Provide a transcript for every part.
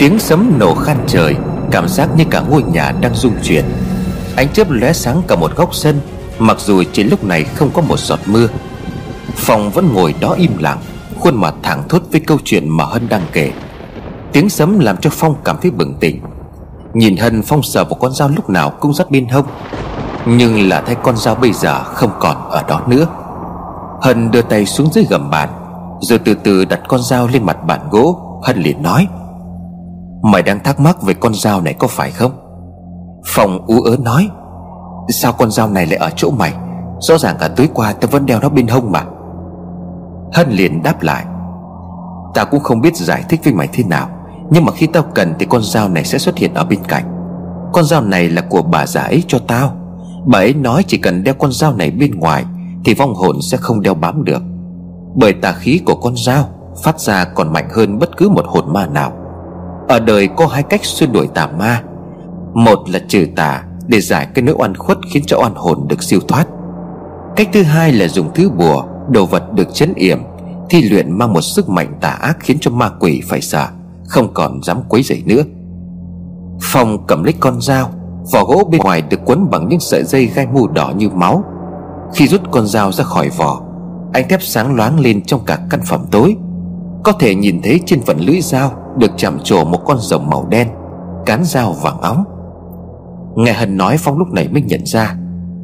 Tiếng sấm nổ khan trời, Cảm giác như cả ngôi nhà đang rung chuyển. Ánh chớp lóe sáng cả một góc sân, Mặc dù trên lúc này không có một giọt mưa. Phong vẫn ngồi đó im lặng, Khuôn mặt thẳng thốt với câu chuyện mà Hân đang kể. Tiếng sấm làm cho Phong cảm thấy bừng tỉnh. Nhìn Hân, Phong sờ vào con dao lúc nào cũng rất bên hông. Nhưng là thấy con dao bây giờ không còn ở đó nữa. Hân đưa tay xuống dưới gầm bàn, Rồi từ từ đặt con dao lên mặt bàn gỗ, Hân liền nói Mày đang thắc mắc về con dao này có phải không? Phòng ú ớ nói, Sao con dao này lại ở chỗ mày? Rõ ràng cả tối qua tao vẫn đeo nó bên hông mà. Hân liền đáp lại, Tao cũng không biết giải thích với mày thế nào, Nhưng mà khi tao cần thì con dao này sẽ xuất hiện ở bên cạnh. Con dao này là của bà già ấy cho tao. Bà ấy nói chỉ cần đeo con dao này bên ngoài Thì vong hồn sẽ không đeo bám được. Bởi tà khí của con dao Phát ra còn mạnh hơn bất cứ một hồn ma nào. Ở đời có hai cách xua đuổi tà ma. Một là trừ tà Để giải cái nỗi oan khuất khiến cho oan hồn được siêu thoát. Cách thứ hai là dùng thứ bùa, Đồ vật được chấn yểm, Thi luyện mang một sức mạnh tà ác Khiến cho ma quỷ phải sợ, Không còn dám quấy rầy nữa. Phong cầm lấy con dao, Vỏ gỗ bên ngoài được quấn bằng những sợi dây gai mù đỏ như máu. Khi rút con dao ra khỏi vỏ, Ánh thép sáng loáng lên trong cả căn phòng tối. Có thể nhìn thấy trên phần lưỡi dao được chạm trổ một con rồng màu đen, Cán dao vàng óng. Nghe Hân nói Phong lúc này mới nhận ra,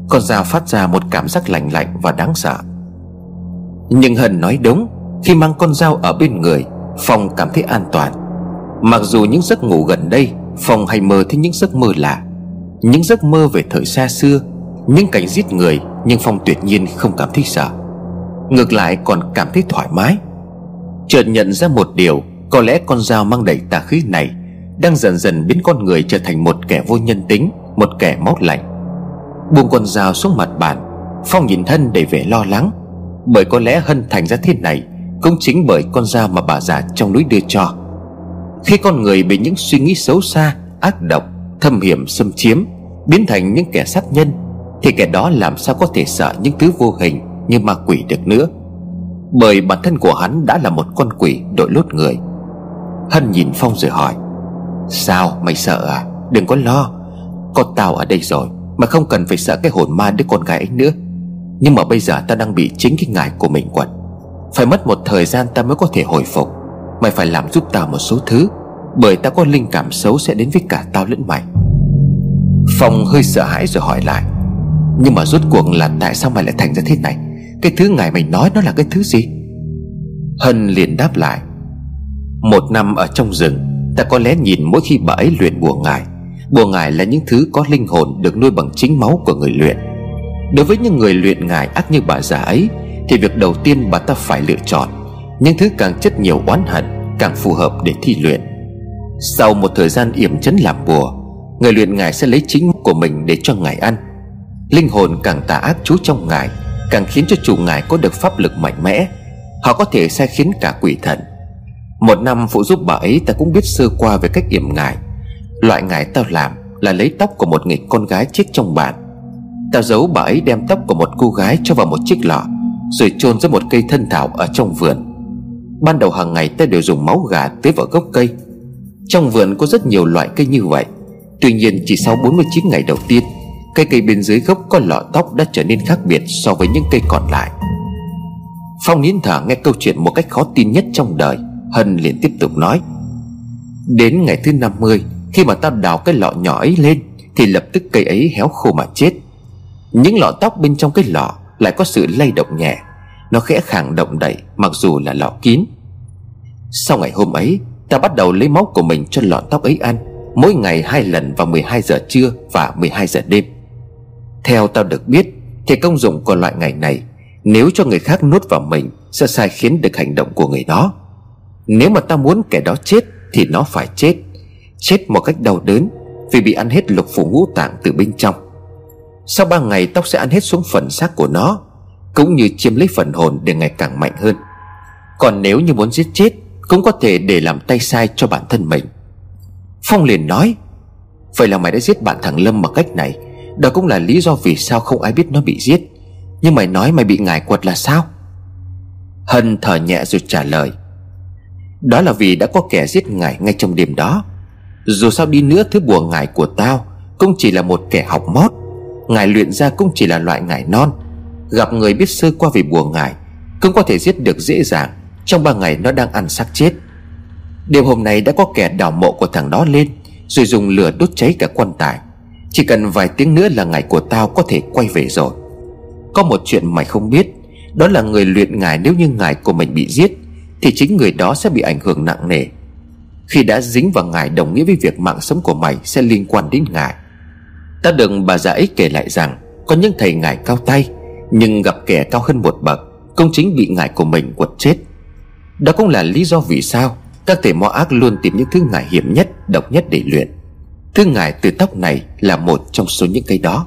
Con dao phát ra một cảm giác lạnh lạnh và đáng sợ. Nhưng Hân nói đúng, Khi mang con dao ở bên người, Phong cảm thấy an toàn. Mặc dù những giấc ngủ gần đây, Phong hay mơ thấy những giấc mơ lạ, Những giấc mơ về thời xa xưa, Những cảnh giết người, Nhưng Phong tuyệt nhiên không cảm thấy sợ. Ngược lại còn cảm thấy thoải mái. Chợt nhận ra một điều có lẽ con dao mang đầy tà khí này Đang dần dần biến con người trở thành một kẻ vô nhân tính, Một kẻ máu lạnh. Buông con dao xuống mặt bàn, Phong nhìn thân để vẻ lo lắng. Bởi có lẽ Hân thành ra thế này Cũng chính bởi con dao mà bà già trong núi đưa cho. Khi con người bị những suy nghĩ xấu xa, Ác độc, Thâm hiểm, xâm chiếm, Biến thành những kẻ sát nhân, Thì kẻ đó làm sao có thể sợ những thứ vô hình Như ma quỷ được nữa? Bởi bản thân của hắn đã là một con quỷ đội lốt người Hân nhìn Phong rồi hỏi, Sao mày sợ à? Đừng có lo Có tao ở đây rồi Mà không cần phải sợ cái hồn ma đứa con gái ấy nữa. Nhưng mà bây giờ ta đang bị chính cái ngài của mình quật. Phải mất một thời gian ta mới có thể hồi phục, Mày phải làm giúp tao một số thứ, Bởi ta có linh cảm xấu sẽ đến với cả tao lẫn mày. Phong hơi sợ hãi rồi hỏi lại, Nhưng mà rốt cuộc là tại sao mày lại thành ra thế này? Cái thứ ngài mày nói nó là cái thứ gì? Hân liền đáp lại một năm ở trong rừng, Ta có lẽ nhìn mỗi khi bà ấy luyện bùa ngài Bùa ngài là những thứ có linh hồn Được nuôi bằng chính máu của người luyện. Đối với những người luyện ngài ác như bà già ấy, Thì việc đầu tiên bà ta phải lựa chọn. Những thứ càng chất nhiều oán hận, Càng phù hợp để thi luyện. Sau một thời gian yểm chấn làm bùa, Người luyện ngài sẽ lấy chính của mình để cho ngài ăn. Linh hồn càng tà ác trú trong ngài Càng khiến cho chủ ngài có được pháp lực mạnh mẽ. Họ có thể sai khiến cả quỷ thần một năm phụ giúp bà ấy ta cũng biết sơ qua về cách yểm ngải. Loại ngải tao làm là lấy tóc của một người con gái chết trong bàn. Tao giấu bà ấy đem tóc của một cô gái cho vào một chiếc lọ, Rồi chôn dưới một cây thân thảo ở trong vườn. Ban đầu hàng ngày ta đều dùng máu gà tưới vào gốc cây. Trong vườn có rất nhiều loại cây như vậy. Tuy nhiên chỉ sau 49 ngày đầu tiên, Cây cây bên dưới gốc có lọ tóc đã trở nên khác biệt so với những cây còn lại. Phong nín thở nghe câu chuyện một cách khó tin nhất trong đời. Hân liền tiếp tục nói, Đến ngày thứ 50 Khi mà tao đào cái lọ nhỏ ấy lên, Thì lập tức cây ấy héo khô mà chết. Những lọ tóc bên trong cái lọ Lại có sự lay động nhẹ, Nó khẽ khàng động đậy, Mặc dù là lọ kín. Sau ngày hôm ấy Ta bắt đầu lấy máu của mình cho lọ tóc ấy ăn, Mỗi ngày hai lần vào 12 giờ trưa và 12 giờ đêm. Theo tao được biết, Thì công dụng của loại ngày này, Nếu cho người khác nuốt vào mình, Sẽ sai khiến được hành động của người đó. Nếu mà ta muốn kẻ đó chết Thì nó phải chết. Chết một cách đau đớn Vì bị ăn hết lục phủ ngũ tạng từ bên trong. Sau ba ngày, tóc sẽ ăn hết xuống phần xác của nó, Cũng như chiếm lấy phần hồn để ngày càng mạnh hơn. Còn nếu như muốn giết chết, Cũng có thể để làm tay sai cho bản thân mình. Phong liền nói, Vậy là mày đã giết bạn thằng Lâm bằng cách này. Đó cũng là lý do vì sao không ai biết nó bị giết. Nhưng mày nói mày bị ngài quật là sao? Hân thở nhẹ rồi trả lời đó là vì đã có kẻ giết ngài ngay trong đêm đó. Dù sao đi nữa thứ bùa ngài của tao Cũng chỉ là một kẻ học mót. Ngài luyện ra cũng chỉ là loại ngài non. Gặp người biết sơ qua về bùa ngài Cũng có thể giết được dễ dàng, Trong ba ngày nó đang ăn xác chết. Đêm hôm nay đã có kẻ đào mộ của thằng đó lên, Rồi dùng lửa đốt cháy cả quan tài. Chỉ cần vài tiếng nữa là ngày của tao có thể quay về rồi. Có một chuyện mày không biết, Đó là người luyện ngài nếu như ngài của mình bị giết thì chính người đó sẽ bị ảnh hưởng nặng nề. Khi đã dính vào ngài đồng nghĩa với việc mạng sống của mày sẽ liên quan đến ngài. Ta đừng bà già ấy kể lại rằng, Có những thầy ngài cao tay, Nhưng gặp kẻ cao hơn một bậc, Công chính bị ngài của mình quật chết. Đó cũng là lý do vì sao Các thầy mo ác luôn tìm những thứ ngài hiểm nhất, Độc nhất để luyện. Thứ ngài từ tóc này là một trong số những cây đó.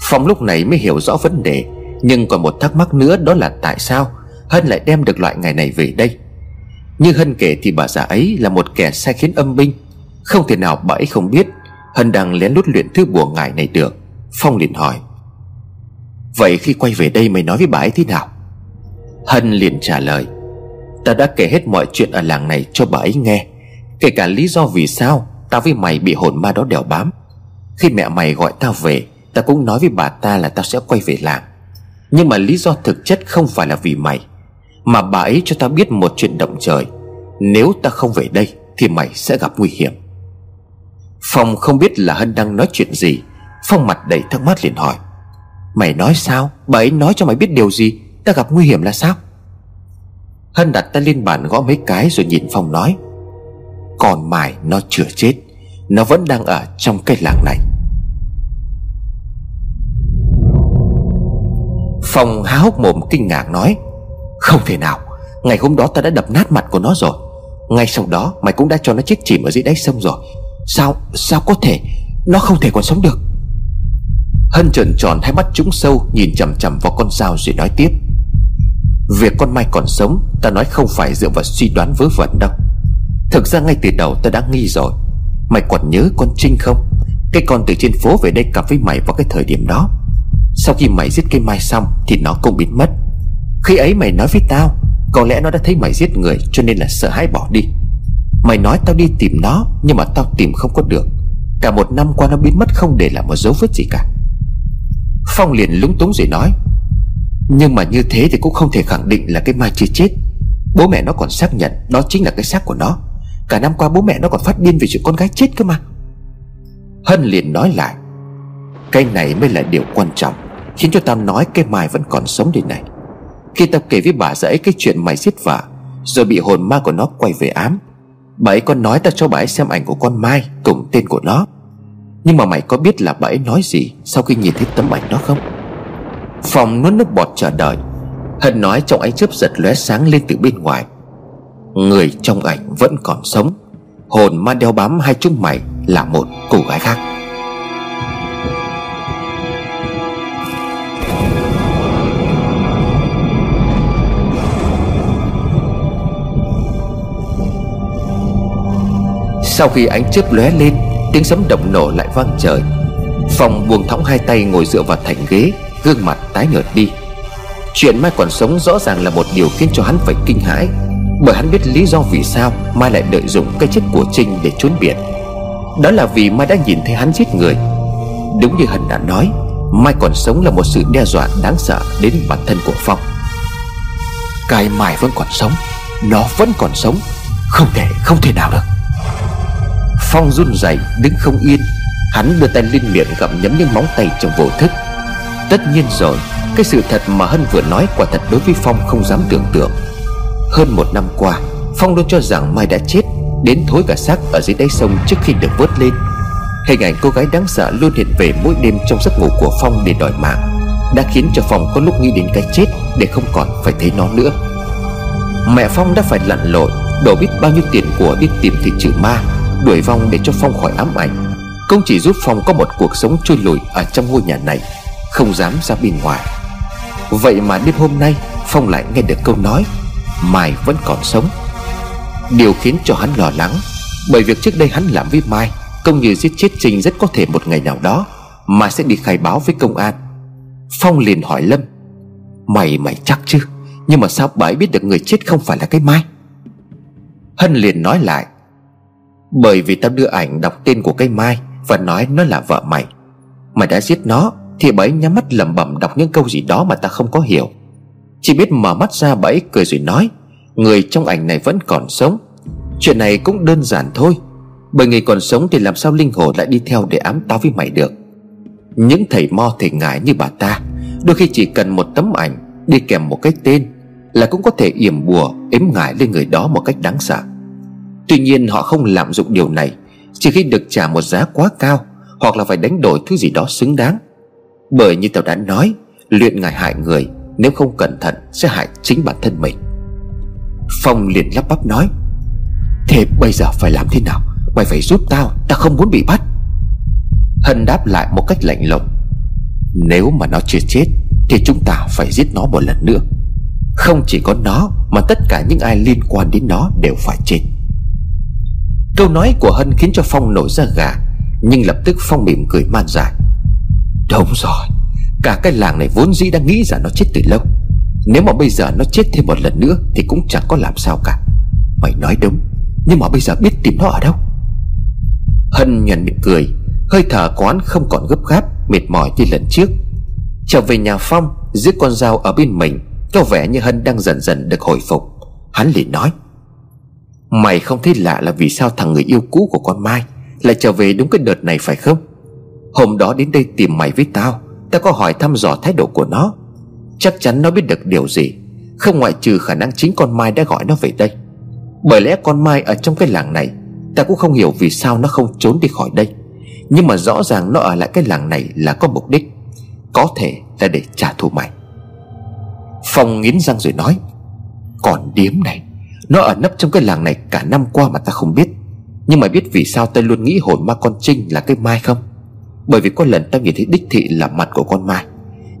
Phong lúc này mới hiểu rõ vấn đề, Nhưng còn một thắc mắc nữa đó là tại sao Hân lại đem được loại ngài này về đây. Như Hân kể thì bà già ấy là một kẻ sai khiến âm binh. Không thể nào bà ấy không biết, Hân đang lén lút luyện thứ bùa ngải này được. Phong liền hỏi, Vậy khi quay về đây mày nói với bà ấy thế nào? Hân liền trả lời, Ta đã kể hết mọi chuyện ở làng này cho bà ấy nghe, Kể cả lý do vì sao Tao với mày bị hồn ma đó đèo bám. Khi mẹ mày gọi tao về, Ta cũng nói với bà ta là tao sẽ quay về làng. Nhưng mà lý do thực chất không phải là vì mày. Mà bà ấy cho ta biết một chuyện động trời. Nếu ta không về đây, Thì mày sẽ gặp nguy hiểm. Phong không biết là Hân đang nói chuyện gì. Phong mặt đầy thắc mắc liền hỏi. Mày nói sao? Bà ấy nói cho mày biết điều gì? Ta gặp nguy hiểm là sao? Hân đặt tay lên bàn gõ mấy cái rồi nhìn Phong nói. Còn mày, nó chưa chết. Nó vẫn đang ở trong cái làng này. Phong há hốc mồm kinh ngạc nói. Không thể nào. Ngày hôm đó ta đã đập nát mặt của nó rồi. Ngay sau đó, mày cũng đã cho nó chết chìm ở dưới đáy sông rồi. Sao Sao có thể? Nó không thể còn sống được. Hân trợn tròn hai mắt trúng sâu, Nhìn chằm chằm vào con dao rồi nói tiếp. Việc con Mai còn sống, Ta nói không phải dựa vào suy đoán vớ vẩn đâu. Thực ra ngay từ đầu ta đã nghi rồi. Mày còn nhớ con Trinh không? Cái con từ trên phố về đây cặp với mày vào cái thời điểm đó. Sau khi mày giết cây mai xong, Thì nó cũng biến mất. Khi ấy mày nói với tao, Có lẽ nó đã thấy mày giết người, Cho nên là sợ hãi bỏ đi. Mày nói tao đi tìm nó, Nhưng mà tao tìm không có được. Cả một năm qua nó biến mất không để lại một dấu vết gì cả. Phong liền lúng túng rồi nói, Nhưng mà như thế thì cũng không thể khẳng định là cái Mai chưa chết. Bố mẹ nó còn xác nhận Đó chính là cái xác của nó. Cả năm qua bố mẹ nó còn phát điên vì chuyện con gái chết cơ mà. Hân liền nói lại, Cái này mới là điều quan trọng, Khiến cho tao nói cái Mai vẫn còn sống đến này. Khi tao kể với bà ấy cái chuyện mày giết vợ, Rồi bị hồn ma của nó quay về ám, Bà ấy có nói ta cho bà ấy xem ảnh của con Mai, Cùng tên của nó. Nhưng mà mày có biết là bà ấy nói gì Sau khi nhìn thấy tấm ảnh đó không? Phòng nuốt nước bọt chờ đợi Hân nói trong ánh chớp giật lóe sáng lên từ bên ngoài. Người trong ảnh vẫn còn sống, Hồn ma đeo bám hai chúng mày Là một cô gái khác. Sau khi ánh chớp lóe lên Tiếng sấm động nổ lại vang trời. Phong buông thõng hai tay ngồi dựa vào thành ghế Gương mặt tái nhợt đi. Chuyện Mai còn sống rõ ràng là một điều khiến cho hắn phải kinh hãi Bởi hắn biết lý do vì sao Mai lại lợi dụng cái chết của Trinh để trốn biệt. Đó là vì Mai đã nhìn thấy hắn giết người. Đúng như Hân đã nói Mai còn sống là một sự đe dọa đáng sợ đến bản thân của Phong. Cái Mai vẫn còn sống Nó vẫn còn sống Không thể, không thể nào được. Phong run rẩy đứng không yên, Hắn đưa tay lên miệng gặm nhấm những móng tay trong vô thức. Tất nhiên rồi, Cái sự thật mà Hân vừa nói quả thật đối với Phong không dám tưởng tượng. Hơn một năm qua, Phong luôn cho rằng Mai đã chết, Đến thối cả xác ở dưới đáy sông trước khi được vớt lên. Hình ảnh cô gái đáng sợ luôn hiện về mỗi đêm trong giấc ngủ của Phong để đòi mạng, Đã khiến cho Phong có lúc nghĩ đến cái chết Để không còn phải thấy nó nữa. Mẹ Phong đã phải lặn lội, Đổ biết bao nhiêu tiền của đi tìm thị trừ ma. Đuổi vong để cho Phong khỏi ám ảnh. Công chỉ giúp Phong có một cuộc sống trôi lùi Ở trong ngôi nhà này, Không dám ra bên ngoài. Vậy mà đêm hôm nay, Phong lại nghe được câu nói, Mai vẫn còn sống. Điều khiến cho hắn lo lắng, Bởi việc trước đây hắn làm với Mai Công như giết chết Trinh rất có thể một ngày nào đó, Mai sẽ đi khai báo với công an. Phong liền hỏi Lâm, Mày mày chắc chứ? Nhưng mà sao bà ấy biết được người chết không phải là cái Mai? Hân liền nói lại bởi vì tao đưa ảnh đọc tên của cây mai Và nói nó là vợ mày. Mày đã giết nó, Thì bà ấy nhắm mắt lẩm bẩm đọc những câu gì đó mà ta không có hiểu. Chỉ biết mở mắt ra bà ấy cười rồi nói, Người trong ảnh này vẫn còn sống. Chuyện này cũng đơn giản thôi. Bởi người còn sống thì làm sao linh hồn lại đi theo để ám tao với mày được? Những thầy mo thầy ngải như bà ta. Đôi khi chỉ cần một tấm ảnh Đi kèm một cái tên Là cũng có thể yểm bùa, ếm ngải lên người đó một cách đáng sợ. Tuy nhiên họ không lạm dụng điều này, Chỉ khi được trả một giá quá cao Hoặc là phải đánh đổi thứ gì đó xứng đáng. Bởi như tao đã nói, Luyện ngài hại người, Nếu không cẩn thận sẽ hại chính bản thân mình. Phong liền lắp bắp nói, Thế bây giờ phải làm thế nào? Mày phải giúp tao Tao không muốn bị bắt. Hân đáp lại một cách lạnh lùng, Nếu mà nó chưa chết, Thì chúng ta phải giết nó một lần nữa. Không chỉ có nó, Mà tất cả những ai liên quan đến nó đều phải chết. Câu nói của Hân khiến cho Phong nổi ra gà, Nhưng lập tức Phong mỉm cười man dài Đúng rồi, Cả cái làng này vốn dĩ đã nghĩ rằng nó chết từ lâu. Nếu mà bây giờ nó chết thêm một lần nữa Thì cũng chẳng có làm sao cả. Mày nói đúng, Nhưng mà bây giờ biết tìm nó ở đâu? Hân nhận miệng cười, Hơi thở quán không còn gấp gáp, Mệt mỏi như lần trước. Trở về nhà Phong, Giữ con dao ở bên mình, Có vẻ như Hân đang dần dần được hồi phục. Hắn liền nói Mày không thấy lạ là vì sao thằng người yêu cũ của con Mai Lại trở về đúng cái đợt này phải không? Hôm đó đến đây tìm mày với tao Tao có hỏi thăm dò thái độ của nó. Chắc chắn nó biết được điều gì, Không ngoại trừ khả năng chính con Mai đã gọi nó về đây. Bởi lẽ con Mai ở trong cái làng này Ta cũng không hiểu vì sao nó không trốn đi khỏi đây. Nhưng mà rõ ràng nó ở lại cái làng này là có mục đích. Có thể là để trả thù mày. Phong nghiến răng rồi nói, Còn điếm này nó ở nấp trong cái làng này cả năm qua mà ta không biết. Nhưng mà biết vì sao ta luôn nghĩ hồn ma con Trinh là cái Mai không? Bởi vì có lần ta nhìn thấy đích thị là mặt của con Mai.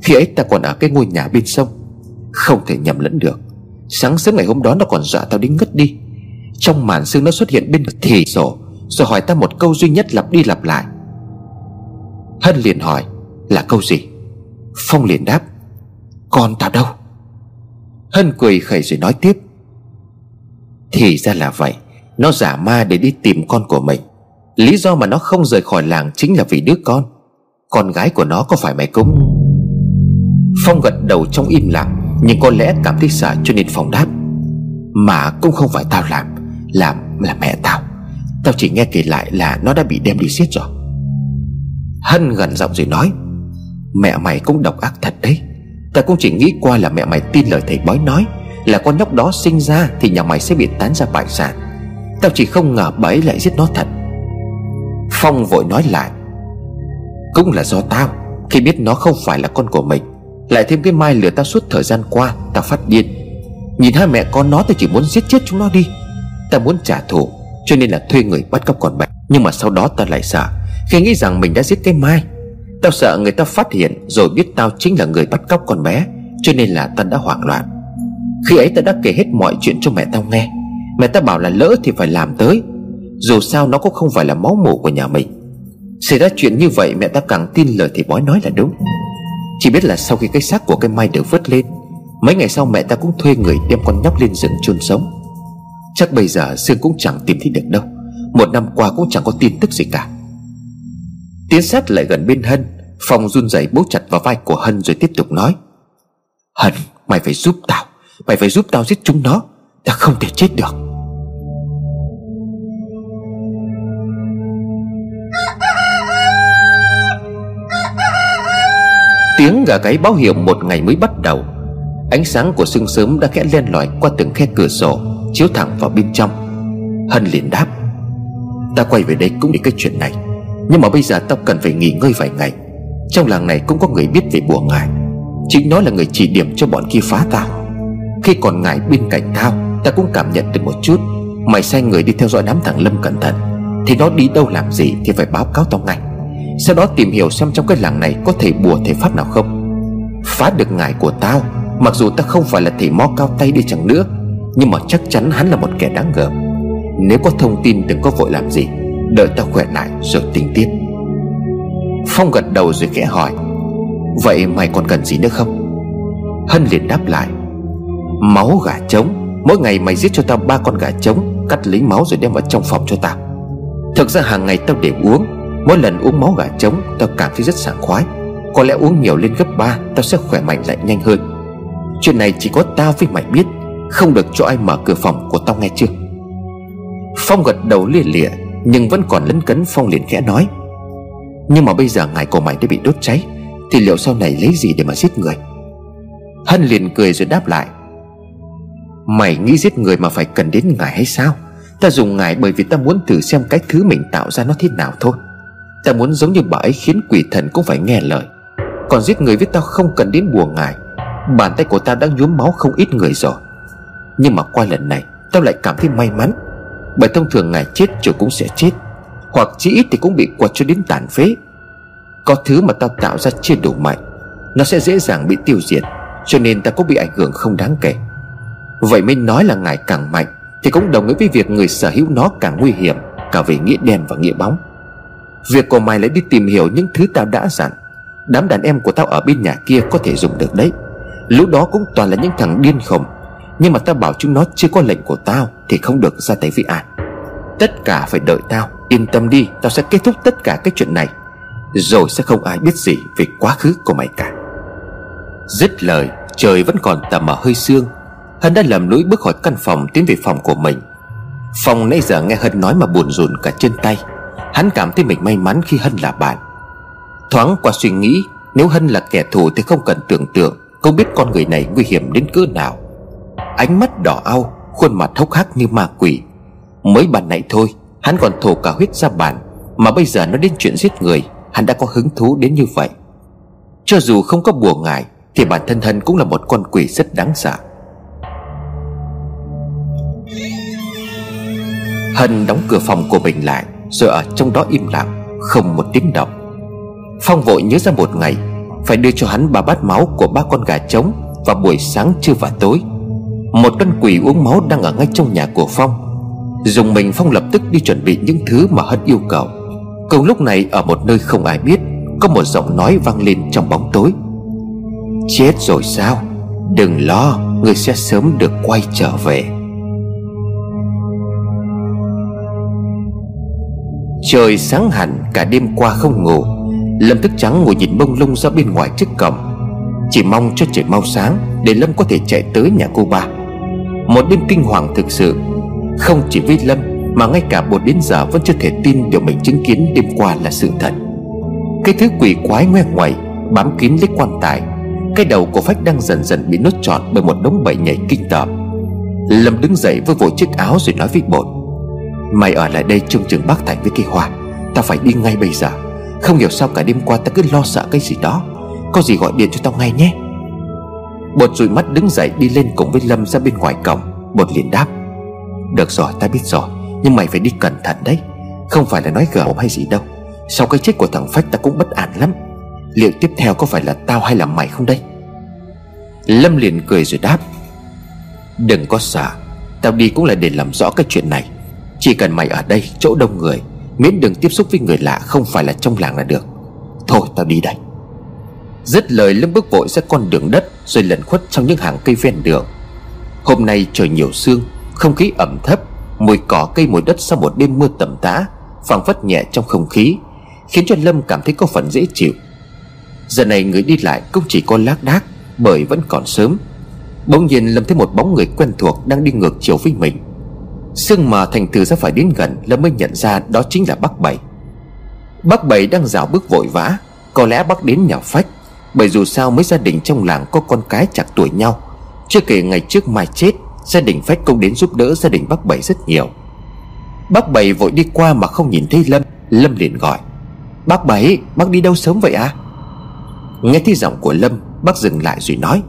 Khi ấy ta còn ở cái ngôi nhà bên sông. Không thể nhầm lẫn được. Sáng sớm ngày hôm đó nó còn dọa tao đến ngất đi. Trong màn sương nó xuất hiện bên thì sổ, Rồi hỏi ta một câu duy nhất lặp đi lặp lại. Hân liền hỏi, Là câu gì? Phong liền đáp, Con tao đâu? Hân cười khẩy rồi nói tiếp thì ra là vậy, Nó giả ma để đi tìm con của mình. Lý do mà nó không rời khỏi làng Chính là vì đứa con. Con gái của nó có phải mày cũng? Phong gật đầu trong im lặng, Nhưng có lẽ cảm thấy sợ cho nên Phong đáp. Mà cũng không phải tao làm làm là mẹ tao. Tao chỉ nghe kể lại là nó đã bị đem đi giết rồi. Hân gần giọng rồi nói, Mẹ mày cũng độc ác thật đấy. Tao cũng chỉ nghĩ qua là mẹ mày tin lời thầy bói nói. Là con nhóc đó sinh ra Thì nhà mày sẽ bị tán ra bại sản. Tao chỉ không ngờ bà ấy lại giết nó thật. Phong vội nói lại, Cũng là do tao. Khi biết nó không phải là con của mình, Lại thêm cái mai lừa tao suốt thời gian qua, Tao phát điên. Nhìn hai mẹ con nó, tao chỉ muốn giết chết chúng nó đi. Tao muốn trả thù, Cho nên là thuê người bắt cóc con bé Nhưng mà sau đó tao lại sợ, Khi nghĩ rằng mình đã giết cái Mai, Tao sợ người ta phát hiện Rồi biết tao chính là người bắt cóc con bé, Cho nên là tao đã hoảng loạn. Khi ấy ta đã kể hết mọi chuyện cho mẹ tao nghe. Mẹ ta bảo là lỡ thì phải làm tới. Dù sao nó cũng không phải là máu mủ của nhà mình. Xảy ra chuyện như vậy mẹ ta càng tin lời thì bói nói là đúng. Chỉ biết là sau khi cái xác của cái Mai được vớt lên, Mấy ngày sau mẹ ta cũng thuê người đem con nhóc lên rừng chôn sống. Chắc bây giờ Sương cũng chẳng tìm thấy được đâu. Một năm qua cũng chẳng có tin tức gì cả. Tiến sát lại gần bên Hân, Phong run rẩy bấu chặt vào vai của Hân rồi tiếp tục nói. Hân, mày phải giúp tao. Mày phải giúp tao giết chúng nó, Ta không thể chết được. Tiếng gà gáy báo hiệu một ngày mới bắt đầu. Ánh sáng của sương sớm đã khẽ len lỏi qua từng khe cửa sổ, Chiếu thẳng vào bên trong. Hân liền đáp, Ta quay về đây cũng để cái chuyện này. Nhưng mà bây giờ tao cần phải nghỉ ngơi vài ngày. Trong làng này cũng có người biết về bùa ngài Chính nó là người chỉ điểm cho bọn kia phá tao khi còn ngài bên cạnh tao, Ta cũng cảm nhận được một chút. Mày sai người đi theo dõi đám thằng Lâm cẩn thận, Thì nó đi đâu làm gì thì phải báo cáo tao ngay Sau đó tìm hiểu xem trong cái làng này Có thể bùa thể pháp nào không. Phá được ngài của tao, Mặc dù ta không phải là thể mó cao tay đi chẳng nữa, nhưng mà chắc chắn hắn là một kẻ đáng gờm Nếu có thông tin đừng có vội làm gì, Đợi tao khỏe lại rồi tính tiếp. Phong gật đầu rồi khẽ hỏi, Vậy mày còn cần gì nữa không? Hân liền đáp lại Máu gà trống. Mỗi ngày mày giết cho tao ba con gà trống, Cắt lấy máu rồi đem vào trong phòng cho tao. Thực ra hàng ngày tao đều uống. Mỗi lần uống máu gà trống, Tao cảm thấy rất sảng khoái. Có lẽ uống nhiều lên gấp ba, Tao sẽ khỏe mạnh lại nhanh hơn. Chuyện này chỉ có tao với mày biết. Không được cho ai mở cửa phòng của tao nghe chưa? Phong gật đầu lia lịa, Nhưng vẫn còn lấn cấn Phong liền khẽ nói. Nhưng mà bây giờ ngài của mày đã bị đốt cháy, Thì liệu sau này lấy gì để mà giết người? Hân liền cười rồi đáp lại. Mày nghĩ giết người mà phải cần đến ngài hay sao? Ta dùng ngài bởi vì ta muốn thử xem cái thứ mình tạo ra nó thế nào thôi. Ta muốn giống như bà ấy khiến quỷ thần cũng phải nghe lời. Còn giết người với tao không cần đến bùa ngài. Bàn tay của ta đã nhuốm máu không ít người rồi. Nhưng mà qua lần này, Tao lại cảm thấy may mắn. Bởi thông thường ngài chết rồi cũng sẽ chết. Hoặc chí ít thì cũng bị quật cho đến tàn phế. Có thứ mà tao tạo ra chưa đủ mạnh, Nó sẽ dễ dàng bị tiêu diệt, Cho nên ta cũng bị ảnh hưởng không đáng kể. Vậy mới nói là ngài càng mạnh, Thì cũng đồng nghĩa với việc người sở hữu nó càng nguy hiểm, Cả về nghĩa đen và nghĩa bóng. Việc của mày lại đi tìm hiểu những thứ tao đã dặn. Đám đàn em của tao ở bên nhà kia có thể dùng được đấy. Lúc đó cũng toàn là những thằng điên khùng, Nhưng mà tao bảo chúng nó chưa có lệnh của tao Thì không được ra tay với ai. Tất cả phải đợi tao, Yên tâm đi, Tao sẽ kết thúc tất cả cái chuyện này. Rồi sẽ không ai biết gì về quá khứ của mày cả. Dứt lời, Trời vẫn còn tầm ở hơi sương Hân đã lầm lũi bước khỏi căn phòng Tiến về phòng của mình. Phòng nãy giờ nghe Hân nói mà buồn rùn cả chân tay. Hắn cảm thấy mình may mắn khi Hân là bạn. Thoáng qua suy nghĩ, Nếu Hân là kẻ thù thì không cần tưởng tượng, Không biết con người này nguy hiểm đến cỡ nào. Ánh mắt đỏ au, Khuôn mặt hốc hác như ma quỷ. Mới bàn nãy thôi, Hắn còn thổ cả huyết ra bàn, Mà bây giờ nó đến chuyện giết người, Hắn đã có hứng thú đến như vậy. Cho dù không có bùa ngại Thì bản thân Hân cũng là một con quỷ rất đáng sợ. Hân đóng cửa phòng của mình lại, Rồi ở trong đó im lặng, Không một tiếng động. Phong vội nhớ ra một ngày, Phải đưa cho hắn ba bát máu của ba con gà trống Vào buổi sáng trưa và tối. Một con quỷ uống máu đang ở ngay trong nhà của Phong. Dùng mình Phong lập tức đi chuẩn bị những thứ mà Hân yêu cầu. Cùng lúc này, ở một nơi không ai biết, Có một giọng nói vang lên trong bóng tối. Chết rồi sao? Đừng lo Người sẽ sớm được quay trở về. Trời sáng hẳn, cả đêm qua không ngủ. Lâm thức trắng ngồi nhìn bông lung ra bên ngoài trước cổng. Chỉ mong cho trời mau sáng Để Lâm có thể chạy tới nhà cô ba. Một đêm kinh hoàng thực sự. Không chỉ với Lâm, Mà ngay cả bột đến giờ vẫn chưa thể tin Điều mình chứng kiến đêm qua là sự thật. Cái thứ quỷ quái ngoe ngoẩy, Bám kín lấy quan tài. Cái đầu của Phách đang dần dần bị nốt trọn Bởi một đống bậy nhảy kinh tởm. Lâm đứng dậy với vội chiếc áo rồi nói với bột. Mày ở lại đây trông chừng bác Thành với cây hoa. Tao phải đi ngay bây giờ. Không hiểu sao cả đêm qua tao cứ lo sợ cái gì đó. Có gì gọi điện cho tao ngay nhé. Bột rụi mắt đứng dậy đi lên cùng với Lâm ra bên ngoài cổng. Bột liền đáp. Được rồi ta biết rồi. Nhưng mày phải đi cẩn thận đấy. Không phải là nói gở hay gì đâu. Sau cái chết của thằng Phách ta cũng bất an lắm. Liệu tiếp theo có phải là tao hay là mày không đây? Lâm liền cười rồi đáp. Đừng có sợ. Tao đi cũng là để làm rõ cái chuyện này chỉ cần mày ở đây, chỗ đông người, Miễn đừng tiếp xúc với người lạ Không phải là trong làng là được. Thôi, tao đi đây. Dứt lời, Lâm bước vội ra con đường đất, Rồi lẩn khuất trong những hàng cây ven đường. Hôm nay trời nhiều sương, Không khí ẩm thấp, Mùi cỏ cây mùi đất sau một đêm mưa tầm tã, phảng phất nhẹ trong không khí, Khiến cho Lâm cảm thấy có phần dễ chịu. Giờ này người đi lại cũng chỉ có lác đác, Bởi vẫn còn sớm. Bỗng nhiên Lâm thấy một bóng người quen thuộc Đang đi ngược chiều với mình. Sương mà thành từ ra phải đến gần Lâm mới nhận ra đó chính là bác Bảy. Bác Bảy đang rào bước vội vã, Có lẽ bác đến nhà phách, Bởi dù sao mấy gia đình trong làng có con cái chặt tuổi nhau, Chưa kể ngày trước mai chết, Gia đình phách cũng đến giúp đỡ gia đình bác Bảy rất nhiều. Bác Bảy vội đi qua mà không nhìn thấy Lâm Lâm liền gọi, Bác Bảy, bác đi đâu sớm vậy à Nghe thấy giọng của Lâm, Bác dừng lại rồi nói,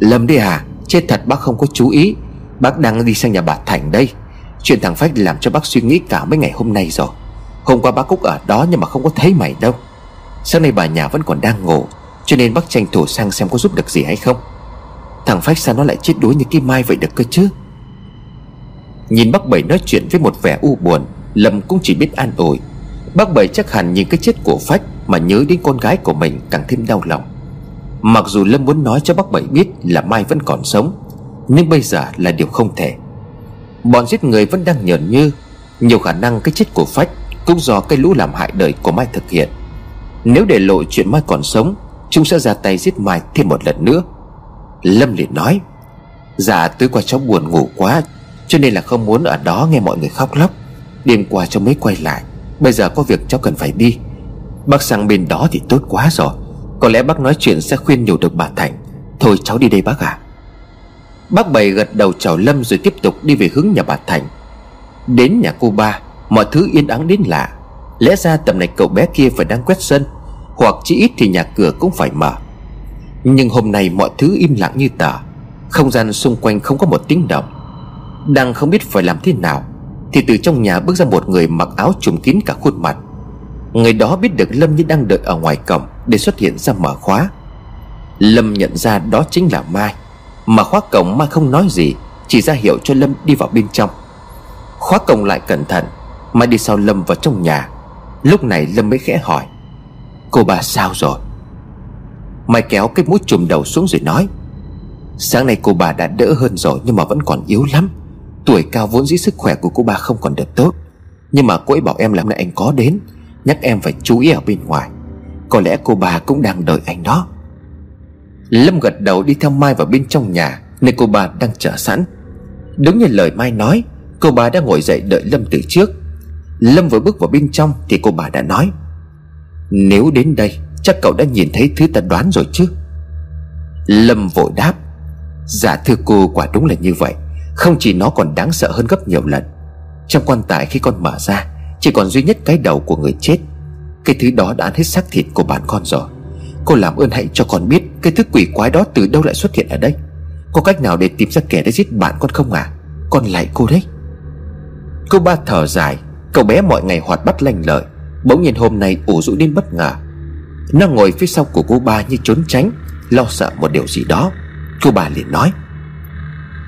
Lâm đi à Chết thật bác không có chú ý, Bác đang đi sang nhà bà Thành đây. Chuyện thằng Phách làm cho bác suy nghĩ cả mấy ngày hôm nay rồi. Hôm qua bác Cúc ở đó nhưng mà không có thấy mày đâu. Sáng nay bà nhà vẫn còn đang ngủ, Cho nên bác tranh thủ sang xem có giúp được gì hay không. Thằng Phách sao nó lại chết đuối như cái mai vậy được cơ chứ? Nhìn bác Bảy nói chuyện với một vẻ u buồn, Lâm cũng chỉ biết an ủi. Bác Bảy chắc hẳn nhìn cái chết của Phách Mà nhớ đến con gái của mình càng thêm đau lòng. Mặc dù Lâm muốn nói cho bác Bảy biết là Mai vẫn còn sống, Nhưng bây giờ là điều không thể. Bọn giết người vẫn đang nhờn như. Nhiều khả năng cái chết của Phách Cũng do cái lũ làm hại đời của Mai thực hiện. Nếu để lộ chuyện Mai còn sống, Chúng sẽ ra tay giết Mai thêm một lần nữa. Lâm liền nói Dạ tối qua cháu buồn ngủ quá, Cho nên là không muốn ở đó nghe mọi người khóc lóc. Đêm qua cháu mới quay lại, Bây giờ có việc cháu cần phải đi. Bác sang bên đó thì tốt quá rồi. Có lẽ bác nói chuyện sẽ khuyên nhủ được bà Thành. Thôi cháu đi đây bác ạ. à. Bác Bảy gật đầu chào Lâm rồi tiếp tục đi về hướng nhà bà Thành. Đến nhà cô ba, Mọi thứ yên ắng đến lạ. Lẽ ra tầm này cậu bé kia phải đang quét sân, Hoặc chỉ ít thì nhà cửa cũng phải mở. Nhưng hôm nay mọi thứ im lặng như tờ, Không gian xung quanh không có một tiếng động. Đang không biết phải làm thế nào, Thì từ trong nhà bước ra một người mặc áo trùm kín cả khuôn mặt. Người đó biết được Lâm như đang đợi ở ngoài cổng Để xuất hiện ra mở khóa. Lâm nhận ra đó chính là Mai. Mà khóa cổng Mai không nói gì, Chỉ ra hiệu cho Lâm đi vào bên trong. Khóa cổng lại cẩn thận, Mai đi sau Lâm vào trong nhà. Lúc này Lâm mới khẽ hỏi, Cô bà sao rồi? Mai kéo cái mũ trùm đầu xuống rồi nói, Sáng nay cô bà đã đỡ hơn rồi Nhưng mà vẫn còn yếu lắm. Tuổi cao vốn dĩ sức khỏe của cô bà không còn được tốt. Nhưng mà cô ấy bảo em làm nay anh có đến, Nhắc em phải chú ý ở bên ngoài. Có lẽ cô bà cũng đang đợi anh đó. Lâm gật đầu đi theo Mai vào bên trong nhà, Nơi cô bà đang chờ sẵn. Đúng như lời Mai nói, Cô bà đã ngồi dậy đợi Lâm từ trước. Lâm vừa bước vào bên trong Thì cô bà đã nói, Nếu đến đây, chắc cậu đã nhìn thấy thứ ta đoán rồi chứ? Lâm vội đáp Dạ thưa cô, quả đúng là như vậy. Không chỉ nó còn đáng sợ hơn gấp nhiều lần. Trong quan tài khi con mở ra, Chỉ còn duy nhất cái đầu của người chết. Cái thứ đó đã ăn hết xác thịt của bạn con rồi. Cô làm ơn hãy cho con biết Cái thứ quỷ quái đó từ đâu lại xuất hiện ở đây. Có cách nào để tìm ra kẻ đã giết bạn con không à Con lại cô đấy. Cô ba thở dài. Cậu bé mọi ngày hoạt bát lanh lợi. Bỗng nhiên hôm nay ủ rũ đến bất ngờ. Nó ngồi phía sau của cô ba như trốn tránh, Lo sợ một điều gì đó. Cô bà liền nói,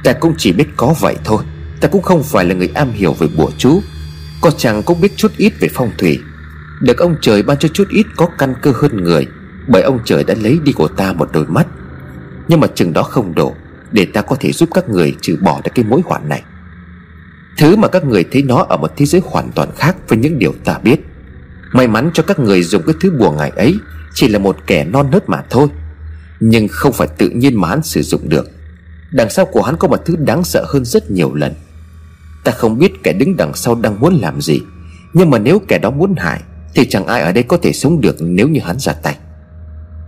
Ta cũng chỉ biết có vậy thôi. Ta cũng không phải là người am hiểu về bùa chú. Có chẳng cũng biết chút ít về phong thủy. Được ông trời ban cho chút ít có căn cơ hơn người. Bởi ông trời đã lấy đi của ta một đôi mắt. Nhưng mà chừng đó không đủ Để ta có thể giúp các người trừ bỏ được cái mối hoạn này. Thứ mà các người thấy nó ở một thế giới hoàn toàn khác Với những điều ta biết. May mắn cho các người dùng cái thứ bùa ngải ấy, Chỉ là một kẻ non nớt mà thôi. Nhưng không phải tự nhiên mà hắn sử dụng được. Đằng sau của hắn có một thứ đáng sợ hơn rất nhiều lần. Ta không biết kẻ đứng đằng sau đang muốn làm gì, Nhưng mà nếu kẻ đó muốn hại, Thì chẳng ai ở đây có thể sống được nếu như hắn ra tay.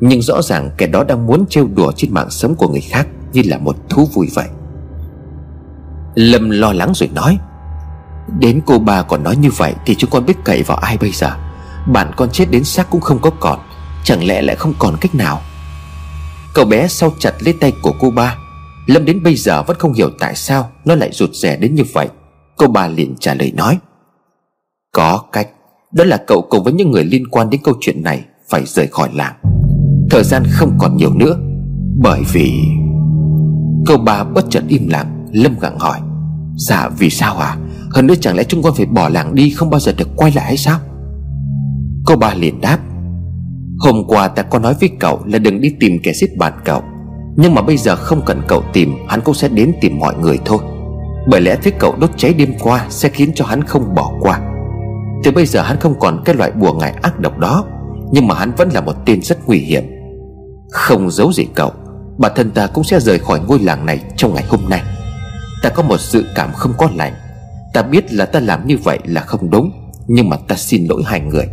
Nhưng rõ ràng kẻ đó đang muốn trêu đùa trên mạng sống của người khác Như là một thú vui vậy. Lâm lo lắng rồi nói, Đến cô bà còn nói như vậy Thì chúng con biết cậy vào ai bây giờ? Bạn con chết đến xác cũng không có còn, Chẳng lẽ lại không còn cách nào? Cậu bé sau chặt lấy tay của cô ba, Lâm đến bây giờ vẫn không hiểu tại sao Nó lại rụt rè đến như vậy. Cô bà liền trả lời nói, Có cách, Đó là cậu cùng với những người liên quan đến câu chuyện này Phải rời khỏi làng. Thời gian không còn nhiều nữa, Bởi vì câu bà bất chợt im lặng, Lâm gặng hỏi Dạ vì sao à Hơn nữa chẳng lẽ chúng con phải bỏ làng đi Không bao giờ được quay lại hay sao? Cô bà liền đáp, Hôm qua ta có nói với cậu là đừng đi tìm kẻ giết bạn cậu, Nhưng mà bây giờ không cần cậu tìm, Hắn cũng sẽ đến tìm mọi người thôi. Bởi lẽ thứ cậu đốt cháy đêm qua Sẽ khiến cho hắn không bỏ qua. Từ bây giờ hắn không còn cái loại bùa ngải ác độc đó, Nhưng mà hắn vẫn là một tên rất nguy hiểm. Không giấu gì cậu, Bản thân ta cũng sẽ rời khỏi ngôi làng này Trong ngày hôm nay. Ta có một sự cảm không có lành. Ta biết là ta làm như vậy là không đúng, Nhưng mà ta xin lỗi hai người.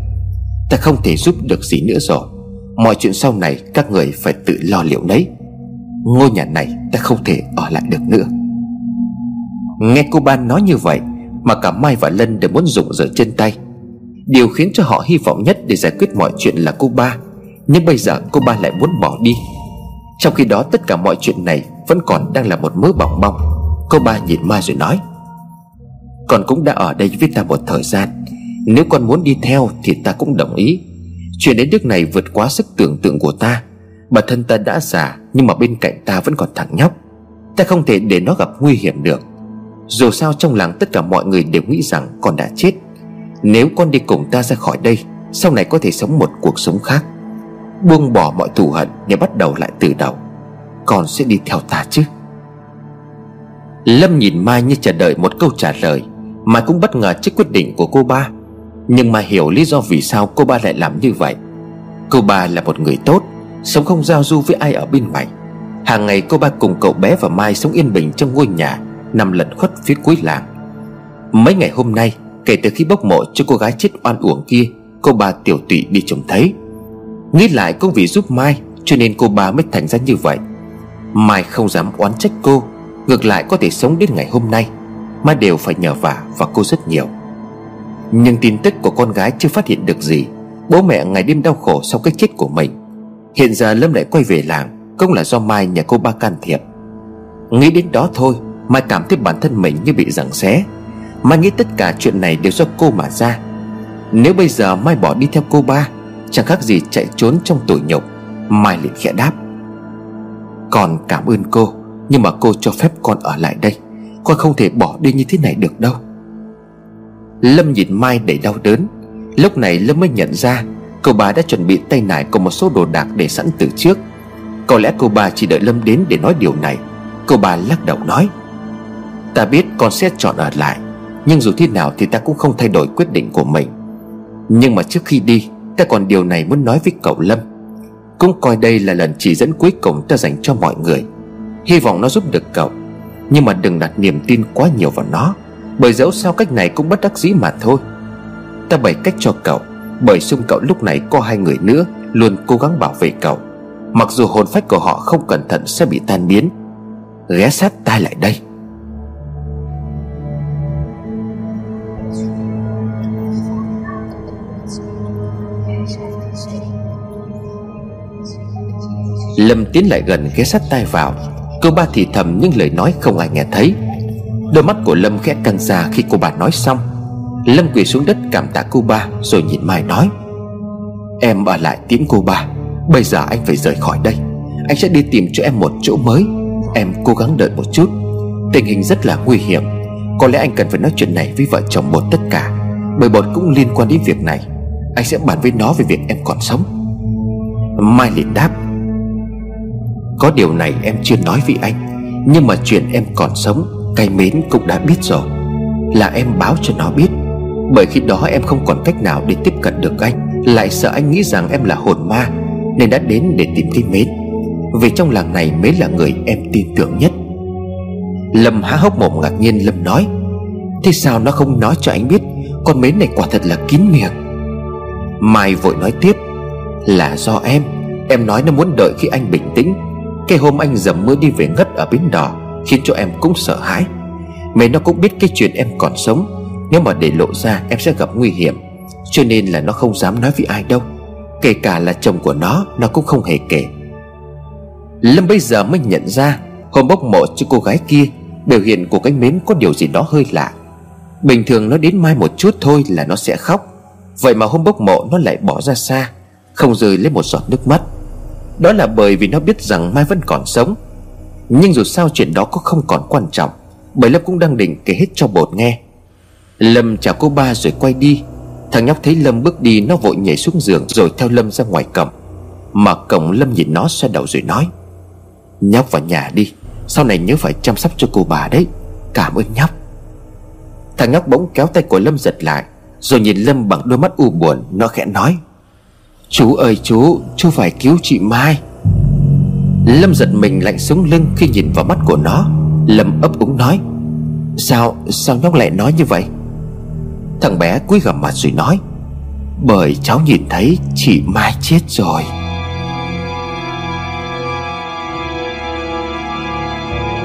Ta không thể giúp được gì nữa rồi. Mọi chuyện sau này các người phải tự lo liệu đấy. Ngôi nhà này ta không thể ở lại được nữa. Nghe cô ba nói như vậy Mà cả Mai và Lân đều muốn dùng dở chân tay. Điều khiến cho họ hy vọng nhất để giải quyết mọi chuyện là cô ba. Nhưng bây giờ cô ba lại muốn bỏ đi. Trong khi đó tất cả mọi chuyện này Vẫn còn đang là một mớ bỏng bong. Cô ba nhìn Mai rồi nói, Con cũng đã ở đây với ta một thời gian. Nếu con muốn đi theo thì ta cũng đồng ý. Chuyện đến nước này vượt quá sức tưởng tượng của ta. Bản thân ta đã già, Nhưng mà bên cạnh ta vẫn còn thằng nhóc. Ta không thể để nó gặp nguy hiểm được. Dù sao trong làng tất cả mọi người đều nghĩ rằng con đã chết. Nếu con đi cùng ta ra khỏi đây, Sau này có thể sống một cuộc sống khác. Buông bỏ mọi thù hận Để bắt đầu lại từ đầu Con sẽ đi theo ta chứ? Lâm nhìn Mai như chờ đợi một câu trả lời. Mai cũng bất ngờ trước quyết định của cô ba. Nhưng mà hiểu lý do vì sao cô ba lại làm như vậy. Cô ba là một người tốt, Sống không giao du với ai ở bên ngoài Hàng ngày cô ba cùng cậu bé và Mai sống yên bình trong ngôi nhà, Nằm lẩn khuất phía cuối làng. Mấy ngày hôm nay, Kể từ khi bốc mộ cho cô gái chết oan uổng kia, Cô ba tiểu tụy đi trông thấy. Nghĩ lại cũng vì giúp Mai, Cho nên cô ba mới thành ra như vậy. Mai không dám oán trách cô, Ngược lại có thể sống đến ngày hôm nay. Mai đều phải nhờ vả và cô rất nhiều. Nhưng tin tức của con gái chưa phát hiện được gì. Bố mẹ ngày đêm đau khổ sau cái chết của mình. Hiện giờ Lâm lại quay về làng, Cũng là do Mai nhà cô ba can thiệp. Nghĩ đến đó thôi, Mai cảm thấy bản thân mình như bị giằng xé. Mai nghĩ tất cả chuyện này đều do cô mà ra. Nếu bây giờ Mai bỏ đi theo cô ba Chẳng khác gì chạy trốn trong tủi nhục. Mai liền khẽ đáp. Con cảm ơn cô, Nhưng mà cô cho phép con ở lại đây. Con không thể bỏ đi như thế này được đâu. Lâm nhìn Mai đầy đau đớn. Lúc này Lâm mới nhận ra Cô bà đã chuẩn bị tay nải cùng một số đồ đạc để sẵn từ trước. Có lẽ cô bà chỉ đợi Lâm đến để nói điều này. Cô bà lắc đầu nói, Ta biết con sẽ chọn ở lại, Nhưng dù thế nào thì ta cũng không thay đổi quyết định của mình. Nhưng mà trước khi đi Ta còn điều này muốn nói với cậu Lâm. Cũng coi đây là lần chỉ dẫn cuối cùng ta dành cho mọi người. Hy vọng nó giúp được cậu. Nhưng mà đừng đặt niềm tin quá nhiều vào nó. Bởi dẫu sao cách này cũng bất đắc dĩ mà thôi. Ta bày cách cho cậu. Bởi xung cậu lúc này có hai người nữa, Luôn cố gắng bảo vệ cậu. Mặc dù hồn phách của họ không cẩn thận sẽ bị tan biến. Ghé sát tai lại đây. Lâm tiến lại gần ghé sát tai vào. Cô ba thì thầm những lời nói không ai nghe thấy. Đôi mắt của Lâm khẽ căng ra khi cô bà nói xong. Lâm quỳ xuống đất cảm tạ cô ba, Rồi nhìn Mai nói. Em ở lại tiễn cô ba, Bây giờ anh phải rời khỏi đây. Anh sẽ đi tìm cho em một chỗ mới. Em cố gắng đợi một chút. Tình hình rất là nguy hiểm. Có lẽ anh cần phải nói chuyện này với vợ chồng bột tất cả. Bởi bột cũng liên quan đến việc này. Anh sẽ bàn với nó về việc em còn sống. Mai liền đáp. Có điều này em chưa nói với anh. Nhưng mà chuyện em còn sống, Cái mến cũng đã biết rồi. Là em báo cho nó biết. Bởi khi đó em không còn cách nào để tiếp cận được anh. Lại sợ anh nghĩ rằng em là hồn ma, Nên đã đến để tìm thấy mến. Vì trong làng này mến là người em tin tưởng nhất. Lâm há hốc mồm ngạc nhiên Lâm nói, Thế sao nó không nói cho anh biết Con mến này quả thật là kín miệng? Mai vội nói tiếp, Là do em. Em nói nó muốn đợi khi anh bình tĩnh cái hôm anh dầm mưa đi về ngất ở bến đỏ, Khiến cho em cũng sợ hãi. Mẹ nó cũng biết cái chuyện em còn sống. Nếu mà để lộ ra, em sẽ gặp nguy hiểm. Cho nên là nó không dám nói với ai đâu. Kể cả là chồng của nó Nó cũng không hề kể. Lâm bây giờ mới nhận ra, Hôm bốc mộ cho cô gái kia, Biểu hiện của cái mến có điều gì đó hơi lạ. Bình thường nó đến mai một chút thôi là nó sẽ khóc. Vậy mà hôm bốc mộ, nó lại bỏ ra xa, Không rơi lấy một giọt nước mắt. Đó là bởi vì nó biết rằng Mai vẫn còn sống. Nhưng dù sao chuyện đó cũng không còn quan trọng. Bởi Lâm cũng đang định kể hết cho bột nghe. Lâm chào cô ba rồi quay đi. Thằng nhóc thấy Lâm bước đi, Nó vội nhảy xuống giường rồi theo Lâm ra ngoài cổng Mở cổng Lâm nhìn nó xoay đầu rồi nói, Nhóc vào nhà đi. Sau này nhớ phải chăm sóc cho cô bà đấy. Cảm ơn nhóc. Thằng nhóc bỗng kéo tay của Lâm giật lại, Rồi nhìn Lâm bằng đôi mắt u buồn, Nó khẽ nói Chú ơi chú Chú phải cứu chị Mai. Lâm giật mình lạnh sống lưng Khi nhìn vào mắt của nó. Lâm ấp úng nói, Sao sao nhóc lại nói như vậy? Thằng bé cúi gằm mặt rồi nói, Bởi cháu nhìn thấy chị Mai chết rồi.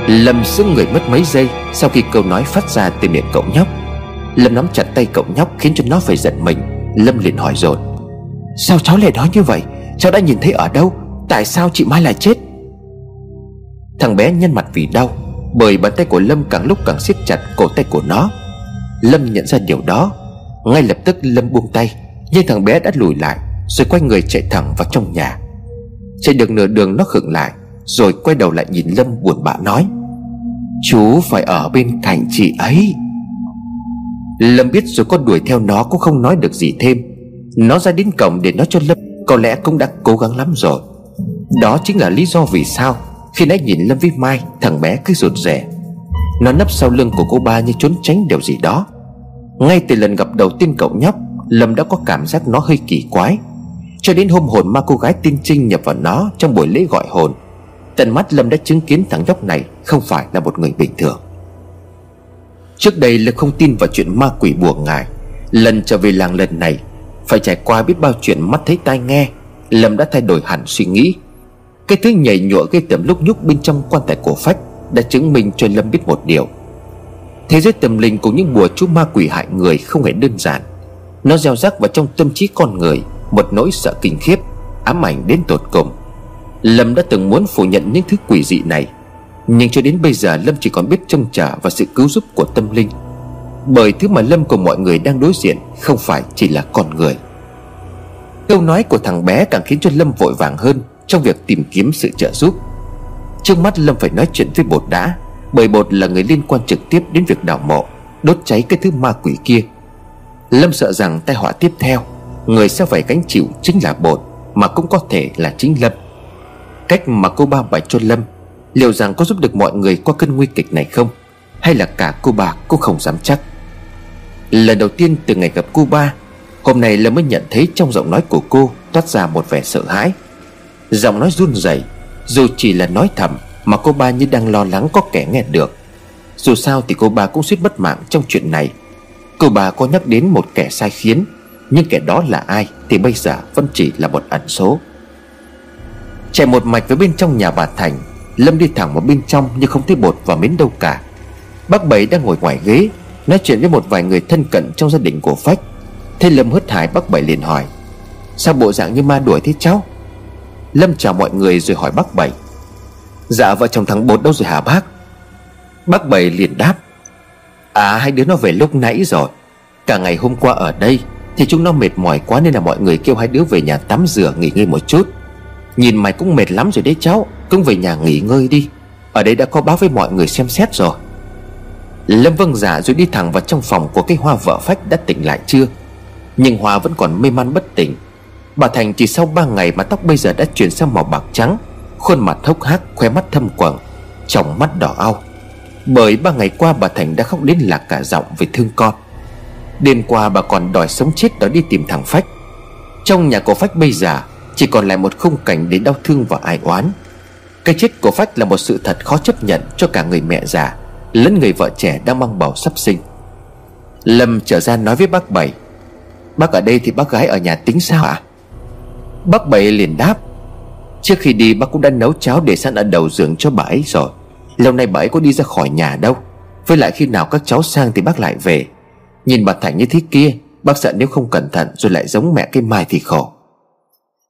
Lâm sững người mất mấy giây Sau khi câu nói phát ra từ miệng cậu nhóc. Lâm nắm chặt tay cậu nhóc Khiến cho nó phải giận mình. Lâm liền hỏi dồn. Sao cháu lại nói như vậy? Cháu đã nhìn thấy ở đâu? Tại sao chị Mai lại chết? Thằng bé nhân mặt vì đau, Bởi bàn tay của Lâm càng lúc càng siết chặt cổ tay của nó. Lâm nhận ra điều đó, Ngay lập tức Lâm buông tay, Nhưng thằng bé đã lùi lại, Rồi quay người chạy thẳng vào trong nhà. Chạy được nửa đường nó khựng lại, Rồi quay đầu lại nhìn Lâm buồn bã nói, Chú phải ở bên cạnh chị ấy. Lâm biết rồi có đuổi theo nó cũng không nói được gì thêm nó ra đến cổng để nói cho Lâm. Có lẽ cũng đã cố gắng lắm rồi. Đó chính là lý do vì sao Khi nãy nhìn Lâm với Mai, Thằng bé cứ rụt rè. Nó nấp sau lưng của cô ba như trốn tránh điều gì đó. Ngay từ lần gặp đầu tiên cậu nhóc, Lâm đã có cảm giác nó hơi kỳ quái. Cho đến hôm hồn ma cô gái tiên trinh nhập vào nó Trong buổi lễ gọi hồn, Tận mắt Lâm đã chứng kiến thằng nhóc này Không phải là một người bình thường. Trước đây Lâm không tin vào chuyện ma quỷ bùa ngài Lần trở về làng lần này phải trải qua biết bao chuyện mắt thấy tai nghe, Lâm đã thay đổi hẳn suy nghĩ. Cái thứ nhảy nhụa gây tầm lúc nhúc bên trong quan tài cổ phách Đã chứng minh cho Lâm biết một điều. Thế giới tâm linh của những bùa chú ma quỷ hại người không hề đơn giản. Nó gieo rắc vào trong tâm trí con người Một nỗi sợ kinh khiếp, Ám ảnh đến tột cùng. Lâm đã từng muốn phủ nhận những thứ quỷ dị này, Nhưng cho đến bây giờ Lâm chỉ còn biết trông chờ vào sự cứu giúp của tâm linh. Bởi thứ mà Lâm cùng mọi người đang đối diện Không phải chỉ là con người. Câu nói của thằng bé càng khiến cho Lâm vội vàng hơn Trong việc tìm kiếm sự trợ giúp. Trước mắt Lâm phải nói chuyện với bột đã Bởi bột là người liên quan trực tiếp đến việc đào mộ, Đốt cháy cái thứ ma quỷ kia. Lâm sợ rằng tai họa tiếp theo, Người sẽ phải gánh chịu chính là bột, Mà cũng có thể là chính Lâm. Cách mà cô ba bày cho Lâm, Liệu rằng có giúp được mọi người qua cơn nguy kịch này không? Hay là cả cô bà cũng không dám chắc? Lần đầu tiên từ ngày gặp cô ba Hôm nay Lâm mới nhận thấy trong giọng nói của cô Toát ra một vẻ sợ hãi. Giọng nói run rẩy, Dù chỉ là nói thầm Mà cô ba như đang lo lắng có kẻ nghe được. Dù sao thì cô ba cũng suýt mất mạng trong chuyện này. Cô ba có nhắc đến một kẻ sai khiến, Nhưng kẻ đó là ai Thì bây giờ vẫn chỉ là một ẩn số. Chạy một mạch với bên trong nhà bà Thành, Lâm đi thẳng vào bên trong nhưng không thấy bột và mến đâu cả. Bác Bảy đang ngồi ngoài ghế Nói chuyện với một vài người thân cận trong gia đình của Phách Thế Lâm hớt hải bác Bảy liền hỏi, Sao bộ dạng như ma đuổi thế cháu? Lâm chào mọi người rồi hỏi bác Bảy Dạ vợ chồng thằng Bột đâu rồi hả bác? Bác Bảy liền đáp À hai đứa nó về lúc nãy rồi. Cả ngày hôm qua ở đây Thì chúng nó mệt mỏi quá nên là mọi người kêu hai đứa về nhà tắm rửa, nghỉ ngơi một chút. Nhìn mày cũng mệt lắm rồi đấy cháu Cũng về nhà nghỉ ngơi đi. Ở đây đã có báo với mọi người xem xét rồi. Lâm vâng giả rồi đi thẳng vào trong phòng của cái hoa vợ phách đã tỉnh lại chưa? Nhưng Hoa vẫn còn mê man bất tỉnh. Bà Thành chỉ sau 3 ngày mà tóc bây giờ đã chuyển sang màu bạc trắng, Khuôn mặt hốc hác khoe mắt thâm quầng, Trong mắt đỏ ao Bởi ba ngày qua bà Thành đã khóc đến lạc cả giọng vì thương con. Đêm qua bà còn đòi sống chết đó đi tìm thằng Phách. Trong nhà của Phách bây giờ, Chỉ còn lại một khung cảnh để đau thương và ai oán. Cái chết của Phách là một sự thật khó chấp nhận cho cả người mẹ già. Lẫn người vợ trẻ đang mang bầu sắp sinh. Lâm trở ra nói với bác Bảy, Bác ở đây thì bác gái ở nhà tính sao ạ? À? Bác Bảy liền đáp, Trước khi đi bác cũng đã nấu cháo để sẵn ở đầu giường cho bà ấy rồi. Lâu nay bà ấy có đi ra khỏi nhà đâu. Với lại khi nào các cháu sang thì bác lại về. Nhìn bà Thành như thế kia, Bác sợ nếu không cẩn thận rồi lại giống mẹ cái mai thì khổ.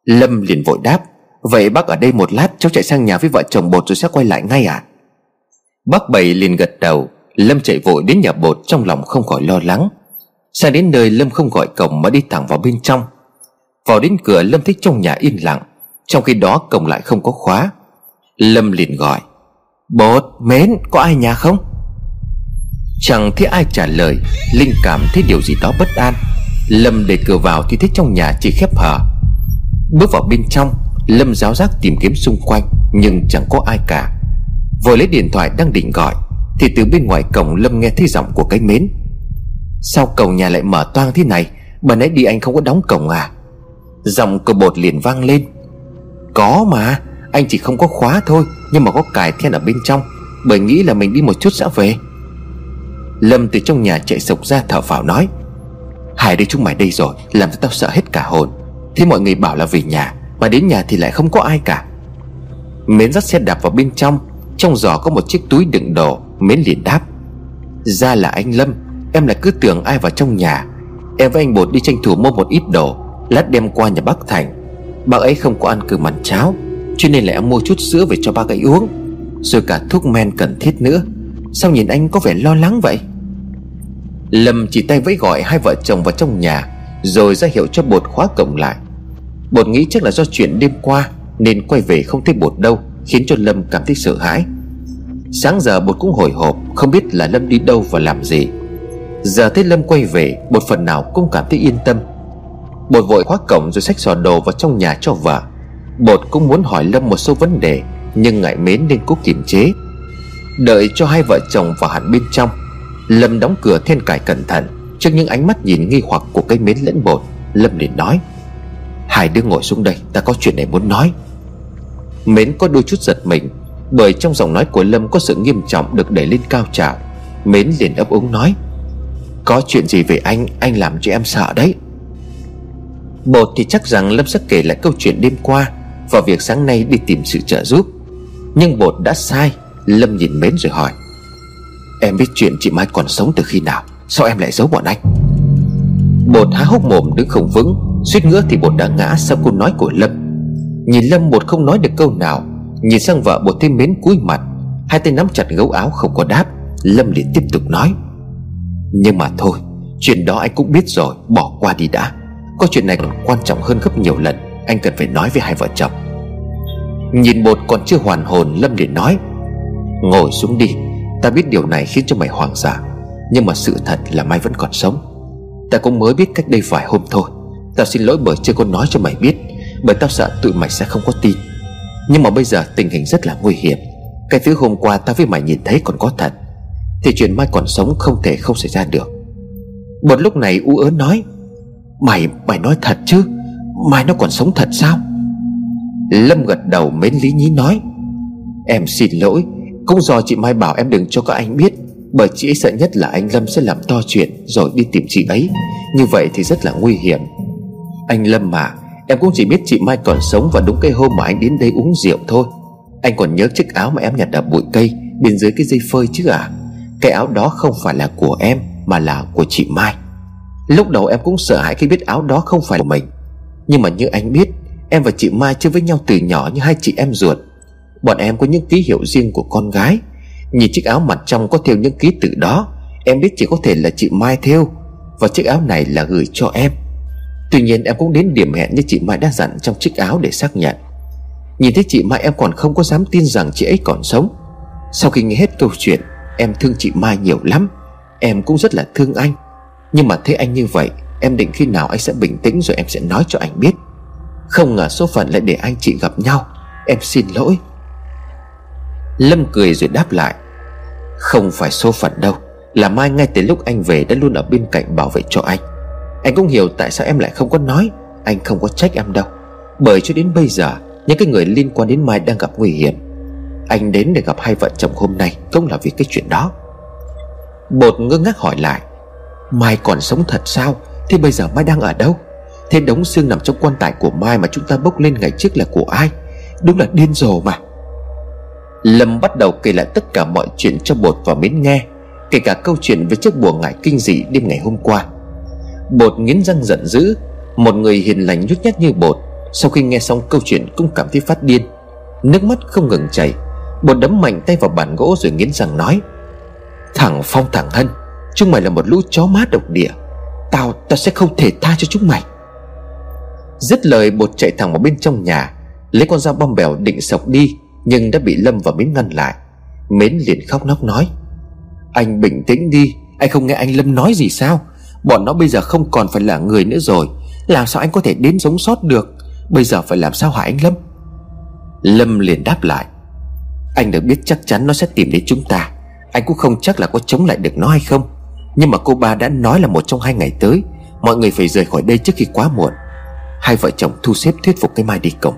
Lâm liền vội đáp, Vậy bác ở đây một lát, cháu chạy sang nhà với vợ chồng bột rồi sẽ quay lại ngay à Bác Bảy liền gật đầu. Lâm chạy vội đến nhà bột trong lòng không khỏi lo lắng. Sang đến nơi Lâm không gọi cổng mà đi thẳng vào bên trong. Vào đến cửa Lâm thấy trong nhà yên lặng. Trong khi đó cổng lại không có khóa. Lâm liền gọi. Bột, mến, có ai nhà không? Chẳng thấy ai trả lời. Linh cảm thấy điều gì đó bất an. Lâm đẩy cửa vào thì thấy trong nhà chỉ khép hờ. Bước vào bên trong Lâm giáo giác tìm kiếm xung quanh Nhưng chẳng có ai cả. Vừa lấy điện thoại đang định gọi, Thì từ bên ngoài cổng Lâm nghe thấy giọng của cái mến. Sao cổng nhà lại mở toang thế này? Bà nãy đi anh không có đóng cổng à? Giọng của bột liền vang lên. Có mà, Anh chỉ không có khóa thôi, Nhưng mà có cài then ở bên trong, Bởi nghĩ là mình đi một chút sẽ về. Lâm từ trong nhà chạy sộc ra thở phào nói, Hải đưa chúng mày đây rồi, Làm cho tao sợ hết cả hồn. Thế mọi người bảo là về nhà, Mà đến nhà thì lại không có ai cả. Mến dắt xe đạp vào bên trong trong giỏ có một chiếc túi đựng đồ Mến liền đáp. Ra là anh Lâm, Em lại cứ tưởng ai vào trong nhà. Em với anh Bột đi tranh thủ mua một ít đồ, Lát đem qua nhà bác Thành. Bác ấy không có ăn cơm ăn cháo, Cho nên là em mua chút sữa về cho bác ấy uống, Rồi cả thuốc men cần thiết nữa. Sao nhìn anh có vẻ lo lắng vậy? Lâm chỉ tay vẫy gọi hai vợ chồng vào trong nhà, Rồi ra hiệu cho bột khóa cổng lại. Bột nghĩ chắc là do chuyện đêm qua, Nên quay về không thấy bột đâu. Khiến cho Lâm cảm thấy sợ hãi. Sáng giờ bột cũng hồi hộp, Không biết là Lâm đi đâu và làm gì. Giờ thấy Lâm quay về, Bột phần nào cũng cảm thấy yên tâm. Bột vội khóa cổng rồi xách xò đồ vào trong nhà cho vợ. Bột cũng muốn hỏi Lâm một số vấn đề, Nhưng ngại mến nên cố kiềm chế. Đợi cho hai vợ chồng vào hẳn bên trong, Lâm đóng cửa then cài cẩn thận. Trước những ánh mắt nhìn nghi hoặc của cây mến lẫn bột, Lâm liền nói, Hai đứa ngồi xuống đây, ta có chuyện này muốn nói. Mến có đôi chút giật mình, Bởi trong giọng nói của Lâm có sự nghiêm trọng được đẩy lên cao trào. Mến liền ấp úng nói, Có chuyện gì về anh Anh làm cho em sợ đấy. Bột thì chắc rằng Lâm sẽ kể lại câu chuyện đêm qua Và việc sáng nay đi tìm sự trợ giúp. Nhưng bột đã sai, Lâm nhìn Mến rồi hỏi, Em biết chuyện chị Mai còn sống từ khi nào, Sao em lại giấu bọn anh? Bột há hốc mồm đứng không vững, Suýt nữa thì bột đã ngã sau câu nói của Lâm. Nhìn Lâm một không nói được câu nào, Nhìn sang vợ bột thêm mến cúi mặt, Hai tay nắm chặt gấu áo không có đáp, Lâm liền tiếp tục nói. Nhưng mà thôi, Chuyện đó anh cũng biết rồi, Bỏ qua đi đã. Có chuyện này còn quan trọng hơn gấp nhiều lần, Anh cần phải nói với hai vợ chồng. Nhìn bột còn chưa hoàn hồn, Lâm liền nói, Ngồi xuống đi, Ta biết điều này khiến cho mày hoang sợ Nhưng mà sự thật là Mai vẫn còn sống. Ta cũng mới biết cách đây vài hôm thôi Tao xin lỗi bởi chưa có nói cho mày biết. Bởi tao sợ tụi mày sẽ không có tin. Nhưng mà bây giờ tình hình rất là nguy hiểm. Cái thứ hôm qua tao với mày nhìn thấy còn có thật. Thì chuyện Mai còn sống không thể không xảy ra được. Một lúc này u ớn nói Mày, mày nói thật chứ? Mai nó còn sống thật sao? Lâm gật đầu mến lý nhí nói Em xin lỗi. Cũng do chị Mai bảo em đừng cho các anh biết. Bởi chị ấy sợ nhất là anh Lâm sẽ làm to chuyện Rồi đi tìm chị ấy. Như vậy thì rất là nguy hiểm. Anh Lâm mà Em cũng chỉ biết chị Mai còn sống Và đúng cái hôm mà anh đến đây uống rượu thôi. Anh còn nhớ chiếc áo mà em nhặt ở bụi cây, Bên dưới cái dây phơi chứ à? Cái áo đó không phải là của em, Mà là của chị Mai. Lúc đầu em cũng sợ hãi khi biết áo đó không phải của mình. Nhưng mà như anh biết, Em và chị Mai chơi với nhau từ nhỏ như hai chị em ruột. Bọn em có những ký hiệu riêng của con gái. Nhìn chiếc áo mặt trong có thêu những ký tự đó, Em biết chỉ có thể là chị Mai thêu Và chiếc áo này là gửi cho em. Tuy nhiên em cũng đến điểm hẹn như chị Mai đã dặn trong chiếc áo để xác nhận. Nhìn thấy chị Mai em còn không có dám tin rằng chị ấy còn sống. Sau khi nghe hết câu chuyện, Em thương chị Mai nhiều lắm. Em cũng rất là thương anh. Nhưng mà thấy anh như vậy, Em định khi nào anh sẽ bình tĩnh rồi em sẽ nói cho anh biết. Không ngờ số phận lại để anh chị gặp nhau. Em xin lỗi. Lâm cười rồi đáp lại. Không phải số phận đâu. Là Mai ngay từ lúc anh về đã luôn ở bên cạnh bảo vệ cho anh. Anh cũng hiểu tại sao em lại không có nói. Anh không có trách em đâu. Bởi cho đến bây giờ, Những cái người liên quan đến Mai đang gặp nguy hiểm. Anh đến để gặp hai vợ chồng hôm nay Cũng là vì cái chuyện đó. Bột ngơ ngác hỏi lại, Mai còn sống thật sao? Thế bây giờ Mai đang ở đâu? Thế đống xương nằm trong quan tài của Mai mà chúng ta bốc lên ngày trước là của ai? Đúng là điên rồ mà. Lâm bắt đầu kể lại tất cả mọi chuyện cho Bột và Mến nghe, Kể cả câu chuyện về chiếc bùa ngải kinh dị đêm ngày hôm qua. Bột nghiến răng giận dữ Một người hiền lành nhút nhát như Bột Sau khi nghe xong câu chuyện cũng cảm thấy phát điên. Nước mắt không ngừng chảy Bột đấm mạnh tay vào bàn gỗ rồi nghiến răng nói Thằng Phong thằng Hân Chúng mày là một lũ chó má độc địa Tao, tao sẽ không thể tha cho chúng mày. Dứt lời bột chạy thẳng vào bên trong nhà Lấy con dao bom bèo định sọc đi Nhưng đã bị Lâm và Mến ngăn lại. Mến liền khóc nóc nói Anh bình tĩnh đi Anh không nghe anh Lâm nói gì sao? Bọn nó bây giờ không còn phải là người nữa rồi. Làm sao anh có thể đến sống sót được? Bây giờ phải làm sao hả anh Lâm? Lâm liền đáp lại. Anh được biết chắc chắn nó sẽ tìm đến chúng ta. Anh cũng không chắc là có chống lại được nó hay không. Nhưng mà cô ba đã nói là một trong hai ngày tới, Mọi người phải rời khỏi đây trước khi quá muộn. Hai vợ chồng thu xếp thuyết phục cái Mai đi cổng.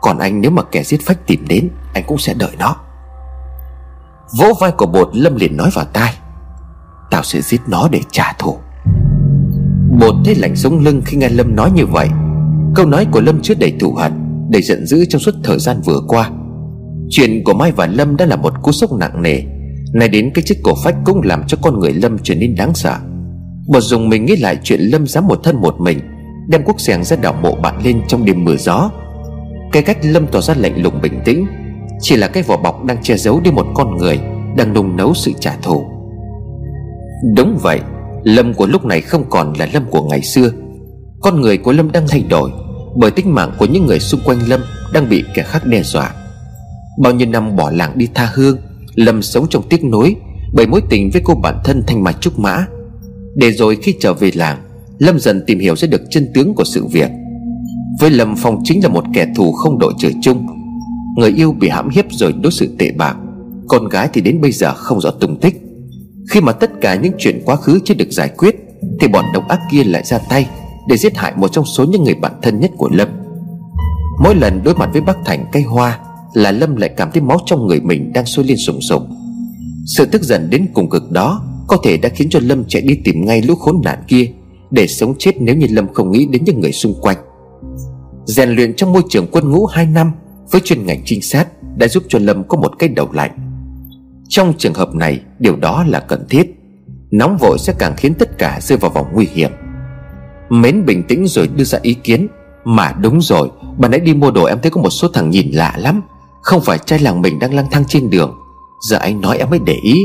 Còn anh nếu mà kẻ giết phách tìm đến, Anh cũng sẽ đợi nó. Vỗ vai của bột Lâm liền nói vào tai. Tao sẽ giết nó để trả thù. Bột thấy lạnh sống lưng khi nghe Lâm nói như vậy. Câu nói của Lâm chứa đầy thù hận Đầy giận dữ trong suốt thời gian vừa qua. Chuyện của Mai và Lâm đã là một cú sốc nặng nề. Này đến cái chiếc cổ phách cũng làm cho con người Lâm trở nên đáng sợ. Bột dùng mình nghĩ lại chuyện Lâm dám một thân một mình, Đem quốc xẻng ra đảo mộ bạn lên trong đêm mưa gió. Cái cách Lâm tỏ ra lạnh lùng bình tĩnh, Chỉ là cái vỏ bọc đang che giấu đi một con người Đang nung nấu sự trả thù. Đúng vậy Lâm của lúc này không còn là Lâm của ngày xưa. Con người của Lâm đang thay đổi Bởi tính mạng của những người xung quanh Lâm Đang bị kẻ khác đe dọa. Bao nhiêu năm bỏ làng đi tha hương, Lâm sống trong tiếc nối Bởi mối tình với cô bạn thân Thanh mạch Trúc Mã. Để rồi khi trở về làng, Lâm dần tìm hiểu ra được chân tướng của sự việc. Với Lâm, Phong chính là một kẻ thù không đội trời chung. Người yêu bị hãm hiếp rồi đối xử tệ bạc, Con gái thì đến bây giờ không rõ tung tích. Khi mà tất cả những chuyện quá khứ chưa được giải quyết, Thì bọn độc ác kia lại ra tay Để giết hại một trong số những người bạn thân nhất của Lâm. Mỗi lần đối mặt với bác Thành cây hoa Là Lâm lại cảm thấy máu trong người mình đang sôi lên sùng sục. Sự tức giận đến cùng cực đó Có thể đã khiến cho Lâm chạy đi tìm ngay lũ khốn nạn kia Để sống chết nếu như Lâm không nghĩ đến những người xung quanh. Rèn luyện trong môi trường quân ngũ 2 năm Với chuyên ngành trinh sát Đã giúp cho Lâm có một cái đầu lạnh. Trong trường hợp này, Điều đó là cần thiết. Nóng vội sẽ càng khiến tất cả rơi vào vòng nguy hiểm. Mến bình tĩnh rồi đưa ra ý kiến. Mà đúng rồi Bà nãy đi mua đồ em thấy có một số thằng nhìn lạ lắm. Không phải trai làng mình đang lang thang trên đường. Giờ anh nói em mới để ý.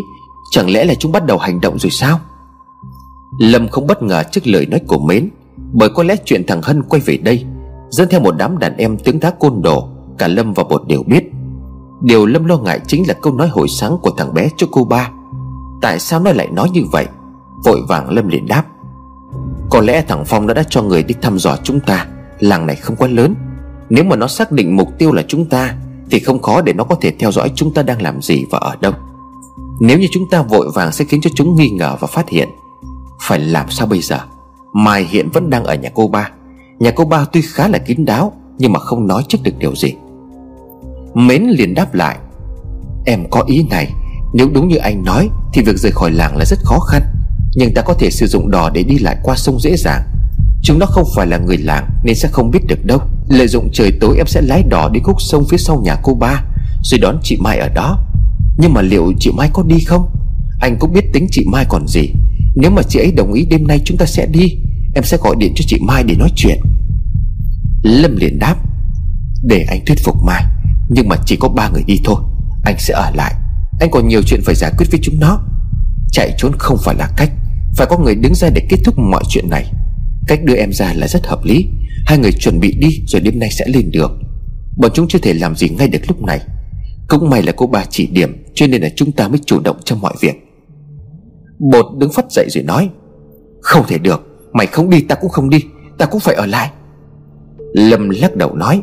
Chẳng lẽ là chúng bắt đầu hành động rồi sao? Lâm không bất ngờ trước lời nói của Mến, Bởi có lẽ chuyện thằng Hân quay về đây. Dẫn theo một đám đàn em tướng tá côn đồ, Cả Lâm và Bột đều biết. Điều Lâm lo ngại chính là câu nói hồi sáng của thằng bé cho cô ba Tại sao nó lại nói như vậy? Vội vàng Lâm liền đáp. Có lẽ thằng Phong nó đã cho người đi thăm dò chúng ta. Làng này không quá lớn. Nếu mà nó xác định mục tiêu là chúng ta, Thì không khó để nó có thể theo dõi chúng ta đang làm gì và ở đâu. Nếu như chúng ta vội vàng sẽ khiến cho chúng nghi ngờ và phát hiện, Phải làm sao bây giờ? Mai hiện vẫn đang ở nhà cô ba. Nhà cô ba tuy khá là kín đáo, Nhưng mà không nói trước được điều gì. Mến liền đáp lại, Em có ý này, Nếu đúng như anh nói Thì việc rời khỏi làng là rất khó khăn, Nhưng ta có thể sử dụng đò để đi lại qua sông dễ dàng. Chúng nó không phải là người làng Nên sẽ không biết được đâu. Lợi dụng trời tối em sẽ lái đò đi khúc sông phía sau nhà cô ba, Rồi đón chị Mai ở đó. Nhưng mà liệu chị Mai có đi không? Anh cũng biết tính chị Mai còn gì. Nếu mà chị ấy đồng ý đêm nay chúng ta sẽ đi, Em sẽ gọi điện cho chị Mai để nói chuyện. Lâm liền đáp, Để anh thuyết phục Mai. Nhưng mà chỉ có ba người đi thôi. Anh sẽ ở lại. Anh còn nhiều chuyện phải giải quyết với chúng nó. Chạy trốn không phải là cách. Phải có người đứng ra để kết thúc mọi chuyện này. Cách đưa em ra là rất hợp lý. Hai người chuẩn bị đi rồi đêm nay sẽ lên đường. Bọn chúng chưa thể làm gì ngay được lúc này. Cũng may là cô bà chỉ điểm, Cho nên là chúng ta mới chủ động trong mọi việc. Bột đứng phát dậy rồi nói, Không thể được. Mày không đi, ta cũng không đi. Ta cũng phải ở lại. Lâm lắc đầu nói,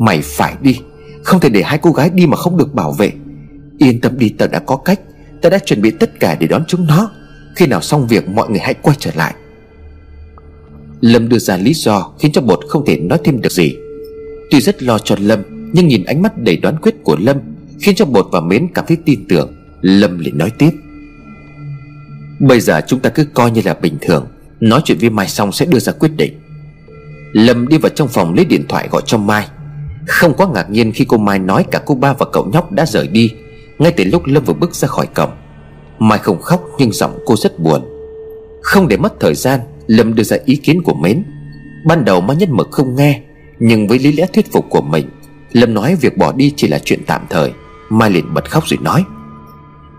Mày phải đi. Không thể để hai cô gái đi mà không được bảo vệ. Yên tâm đi tớ đã có cách. Tớ đã chuẩn bị tất cả để đón chúng nó. Khi nào xong việc, mọi người hãy quay trở lại. Lâm đưa ra lý do Khiến cho bột không thể nói thêm được gì. Tuy rất lo cho Lâm, Nhưng nhìn ánh mắt đầy đoán quyết của Lâm, Khiến cho bột và mến cảm thấy tin tưởng. Lâm liền nói tiếp. Bây giờ chúng ta cứ coi như là bình thường. Nói chuyện với Mai xong sẽ đưa ra quyết định. Lâm đi vào trong phòng lấy điện thoại gọi cho Mai. Không quá ngạc nhiên khi cô Mai nói cả cô ba và cậu nhóc đã rời đi. Ngay từ lúc Lâm vừa bước ra khỏi cổng, Mai không khóc nhưng giọng cô rất buồn. Không để mất thời gian, Lâm đưa ra ý kiến của Mến. Ban đầu Mai nhất mực không nghe, Nhưng với lý lẽ thuyết phục của mình, Lâm nói việc bỏ đi chỉ là chuyện tạm thời. Mai liền bật khóc rồi nói,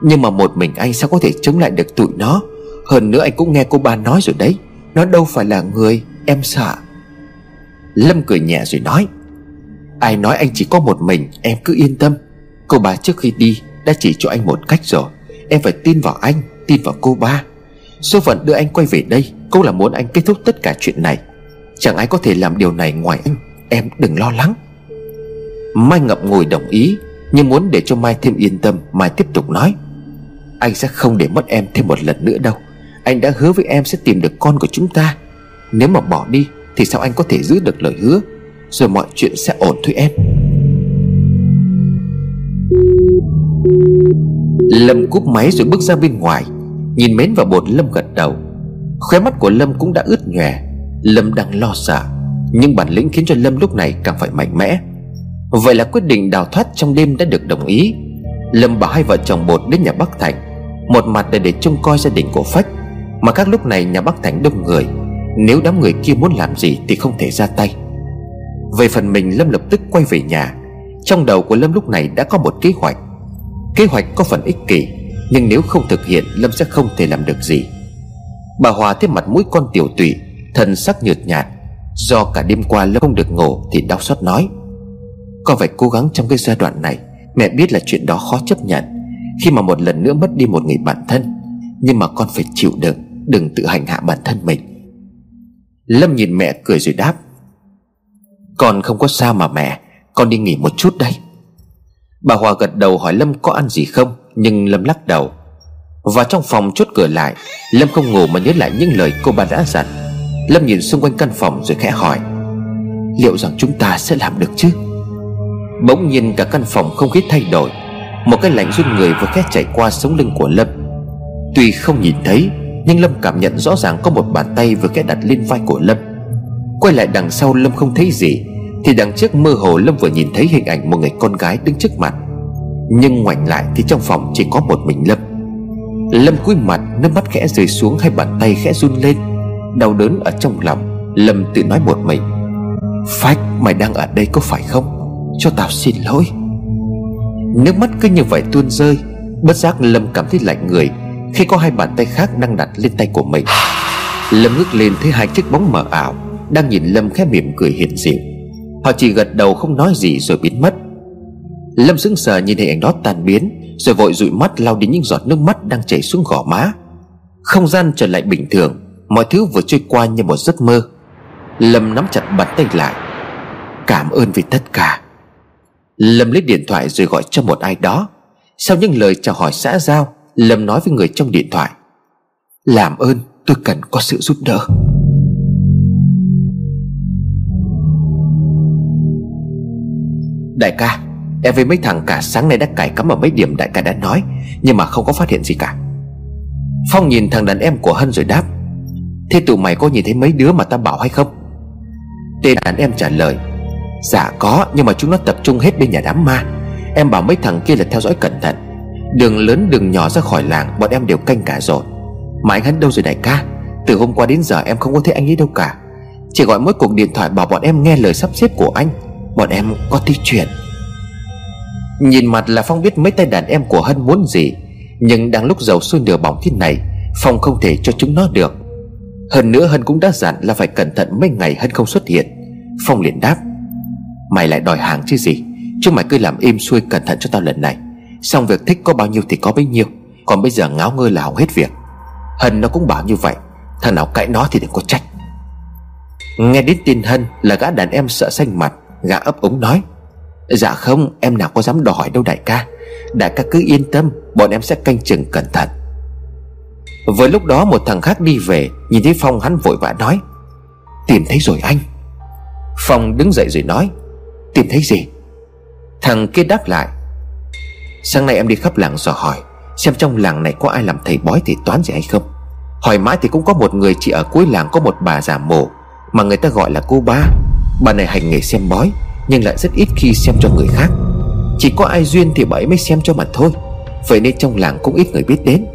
Nhưng mà một mình anh sao có thể chống lại được tụi nó? Hơn nữa anh cũng nghe cô ba nói rồi đấy. Nó đâu phải là người, Em sợ. Lâm cười nhẹ rồi nói Ai nói anh chỉ có một mình, Em cứ yên tâm. Cô ba trước khi đi Đã chỉ cho anh một cách rồi. Em phải tin vào anh, Tin vào cô ba. Số phận đưa anh quay về đây Cũng là muốn anh kết thúc tất cả chuyện này. Chẳng ai có thể làm điều này ngoài anh. Em đừng lo lắng. Mai ngậm ngùi đồng ý, Nhưng muốn để cho Mai thêm yên tâm, Mai tiếp tục nói. Anh sẽ không để mất em thêm một lần nữa đâu. Anh đã hứa với em sẽ tìm được con của chúng ta. Nếu mà bỏ đi Thì sao anh có thể giữ được lời hứa? Rồi mọi chuyện sẽ ổn thôi em. Lâm cúp máy rồi bước ra bên ngoài, Nhìn Mến và bột Lâm gật đầu. Khóe mắt của Lâm cũng đã ướt nhòe. Lâm đang lo sợ, Nhưng bản lĩnh khiến cho Lâm lúc này càng phải mạnh mẽ. Vậy là quyết định đào thoát trong đêm đã được đồng ý. Lâm bảo hai vợ chồng bột đến nhà Bắc Thành, Một mặt là để trông coi gia đình của Phách, mà các lúc này nhà Bắc Thành đông người. Nếu đám người kia muốn làm gì thì không thể ra tay. Về phần mình, Lâm lập tức quay về nhà. Trong đầu của Lâm lúc này đã có một kế hoạch. Kế hoạch có phần ích kỷ, Nhưng nếu không thực hiện, Lâm sẽ không thể làm được gì. Bà Hòa thấy mặt mũi con tiểu tụy, thần sắc nhợt nhạt. Do cả đêm qua Lâm không được ngủ Thì đau xót nói Con phải cố gắng trong cái giai đoạn này, Mẹ biết là chuyện đó khó chấp nhận. Khi mà một lần nữa mất đi một người bạn thân, Nhưng mà con phải chịu đựng, Đừng tự hành hạ bản thân mình. Lâm nhìn mẹ cười rồi đáp con không có sao mà mẹ, Con đi nghỉ một chút đây. Bà Hòa gật đầu hỏi Lâm có ăn gì không, Nhưng Lâm lắc đầu. Vào trong phòng chốt cửa lại, Lâm không ngủ mà nhớ lại những lời cô bà đã dặn. Lâm nhìn xung quanh căn phòng rồi khẽ hỏi, Liệu rằng chúng ta sẽ làm được chứ? Bỗng nhiên cả căn phòng không khí thay đổi, Một cái lạnh run người vừa khẽ chạy qua sống lưng của Lâm. Tuy không nhìn thấy, Nhưng Lâm cảm nhận rõ ràng có một bàn tay vừa khẽ đặt lên vai của Lâm. Quay lại đằng sau Lâm không thấy gì, Thì đằng trước mơ hồ Lâm vừa nhìn thấy hình ảnh một người con gái đứng trước mặt. Nhưng ngoảnh lại thì trong phòng chỉ có một mình Lâm. Lâm cúi mặt, Nước mắt khẽ rơi xuống, hai bàn tay khẽ run lên. Đau đớn ở trong lòng, Lâm tự nói một mình. Phách, mày đang ở đây có phải không? Cho tao xin lỗi. Nước mắt cứ như vậy tuôn rơi, Bất giác Lâm cảm thấy lạnh người Khi có hai bàn tay khác đang đặt lên tay của mình. Lâm ngước lên thấy hai chiếc bóng mờ ảo. Đang nhìn Lâm khẽ mỉm cười hiền dịu. Họ chỉ gật đầu không nói gì rồi biến mất. Lâm sững sờ nhìn hình ảnh đó tan biến, Rồi vội dụi mắt lau đi những giọt nước mắt đang chảy xuống gò má. Không gian trở lại bình thường, Mọi thứ vừa trôi qua như một giấc mơ. Lâm nắm chặt bàn tay lại. Cảm ơn vì tất cả. Lâm lấy điện thoại rồi gọi cho một ai đó. Sau những lời chào hỏi xã giao, Lâm nói với người trong điện thoại. Làm ơn, tôi cần có sự giúp đỡ. Đại ca, Em với mấy thằng cả sáng nay đã cài cắm ở mấy điểm đại ca đã nói, Nhưng mà không có phát hiện gì cả. Phong nhìn thằng đàn em của Hân rồi đáp, Thế tụi mày có nhìn thấy mấy đứa mà ta bảo hay không? Tên đàn em trả lời Dạ có, nhưng mà chúng nó tập trung hết bên nhà đám ma. Em bảo mấy thằng kia là theo dõi cẩn thận. Đường lớn, đường nhỏ ra khỏi làng, Bọn em đều canh cả rồi. Mà anh Hân đâu rồi đại ca? Từ hôm qua đến giờ em không có thấy anh ấy đâu cả. Chỉ gọi mỗi cuộc điện thoại bảo bọn em nghe lời sắp xếp của anh. Bọn em có tí chuyện. Nhìn mặt là Phong biết mấy tay đàn em của Hân muốn gì, Nhưng đang lúc dầu sôi nửa bỏng thế này, Phong không thể cho chúng nó được. Hơn nữa Hân cũng đã dặn là phải cẩn thận mấy ngày Hân không xuất hiện. Phong liền đáp, Mày lại đòi hàng chứ gì? Chứ mày cứ làm im xuôi cẩn thận cho tao lần này. Xong việc thích có bao nhiêu thì có bấy nhiêu, Còn bây giờ ngáo ngơ là hỏng hết việc. Hân nó cũng bảo như vậy, Thằng nào cãi nó thì đừng có trách. Nghe đến tin Hân là gã đàn em sợ xanh mặt Gã ấp ống nói Dạ không, em nào có dám đòi đâu đại ca. Đại ca cứ yên tâm, Bọn em sẽ canh chừng cẩn thận. Vừa lúc đó, một thằng khác đi về, Nhìn thấy Phong hắn vội vã nói, Tìm thấy rồi anh. Phong đứng dậy rồi nói, Tìm thấy gì? Thằng kia đáp lại, Sáng nay em đi khắp làng dò hỏi, Xem trong làng này có ai làm thầy bói thầy toán gì hay không. Hỏi mãi thì cũng có một người chỉ ở cuối làng có một bà già mổ, Mà người ta gọi là cô ba. Bà này hành nghề xem bói, Nhưng lại rất ít khi xem cho người khác. Chỉ có ai duyên thì bà ấy mới xem cho mà thôi. Vậy nên trong làng cũng ít người biết đến.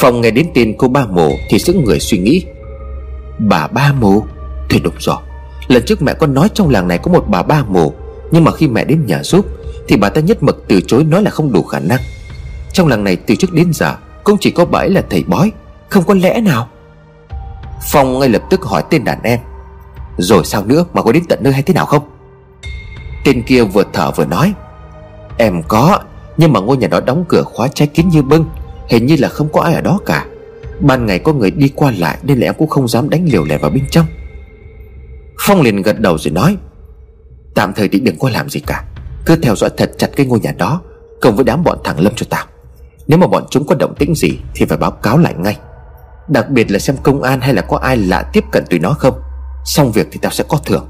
Phòng nghe đến tên cô ba mồ Thì sững người suy nghĩ. Bà ba mồ? Thì đúng rồi. Lần trước mẹ con nói trong làng này có một bà ba mồ, Nhưng mà khi mẹ đến nhà giúp Thì bà ta nhất mực từ chối nói là không đủ khả năng. Trong làng này từ trước đến giờ Cũng chỉ có bà ấy là thầy bói, Không có lẽ nào. Phong ngay lập tức hỏi tên đàn em. Rồi sao nữa mà có đến tận nơi hay thế nào không? Tên kia vừa thở vừa nói, Em có, Nhưng mà ngôi nhà đó đóng cửa khóa trái kín như bưng, Hình như là không có ai ở đó cả. Ban ngày có người đi qua lại Nên là em cũng không dám đánh liều lẻ vào bên trong. Phong liền gật đầu rồi nói, Tạm thời thì đừng có làm gì cả. Cứ theo dõi thật chặt cái ngôi nhà đó Cùng với đám bọn thằng Lâm cho tao. Nếu mà bọn chúng có động tĩnh gì Thì phải báo cáo lại ngay. Đặc biệt là xem công an hay là có ai lạ tiếp cận tụi nó không. Xong việc thì tao sẽ có thưởng.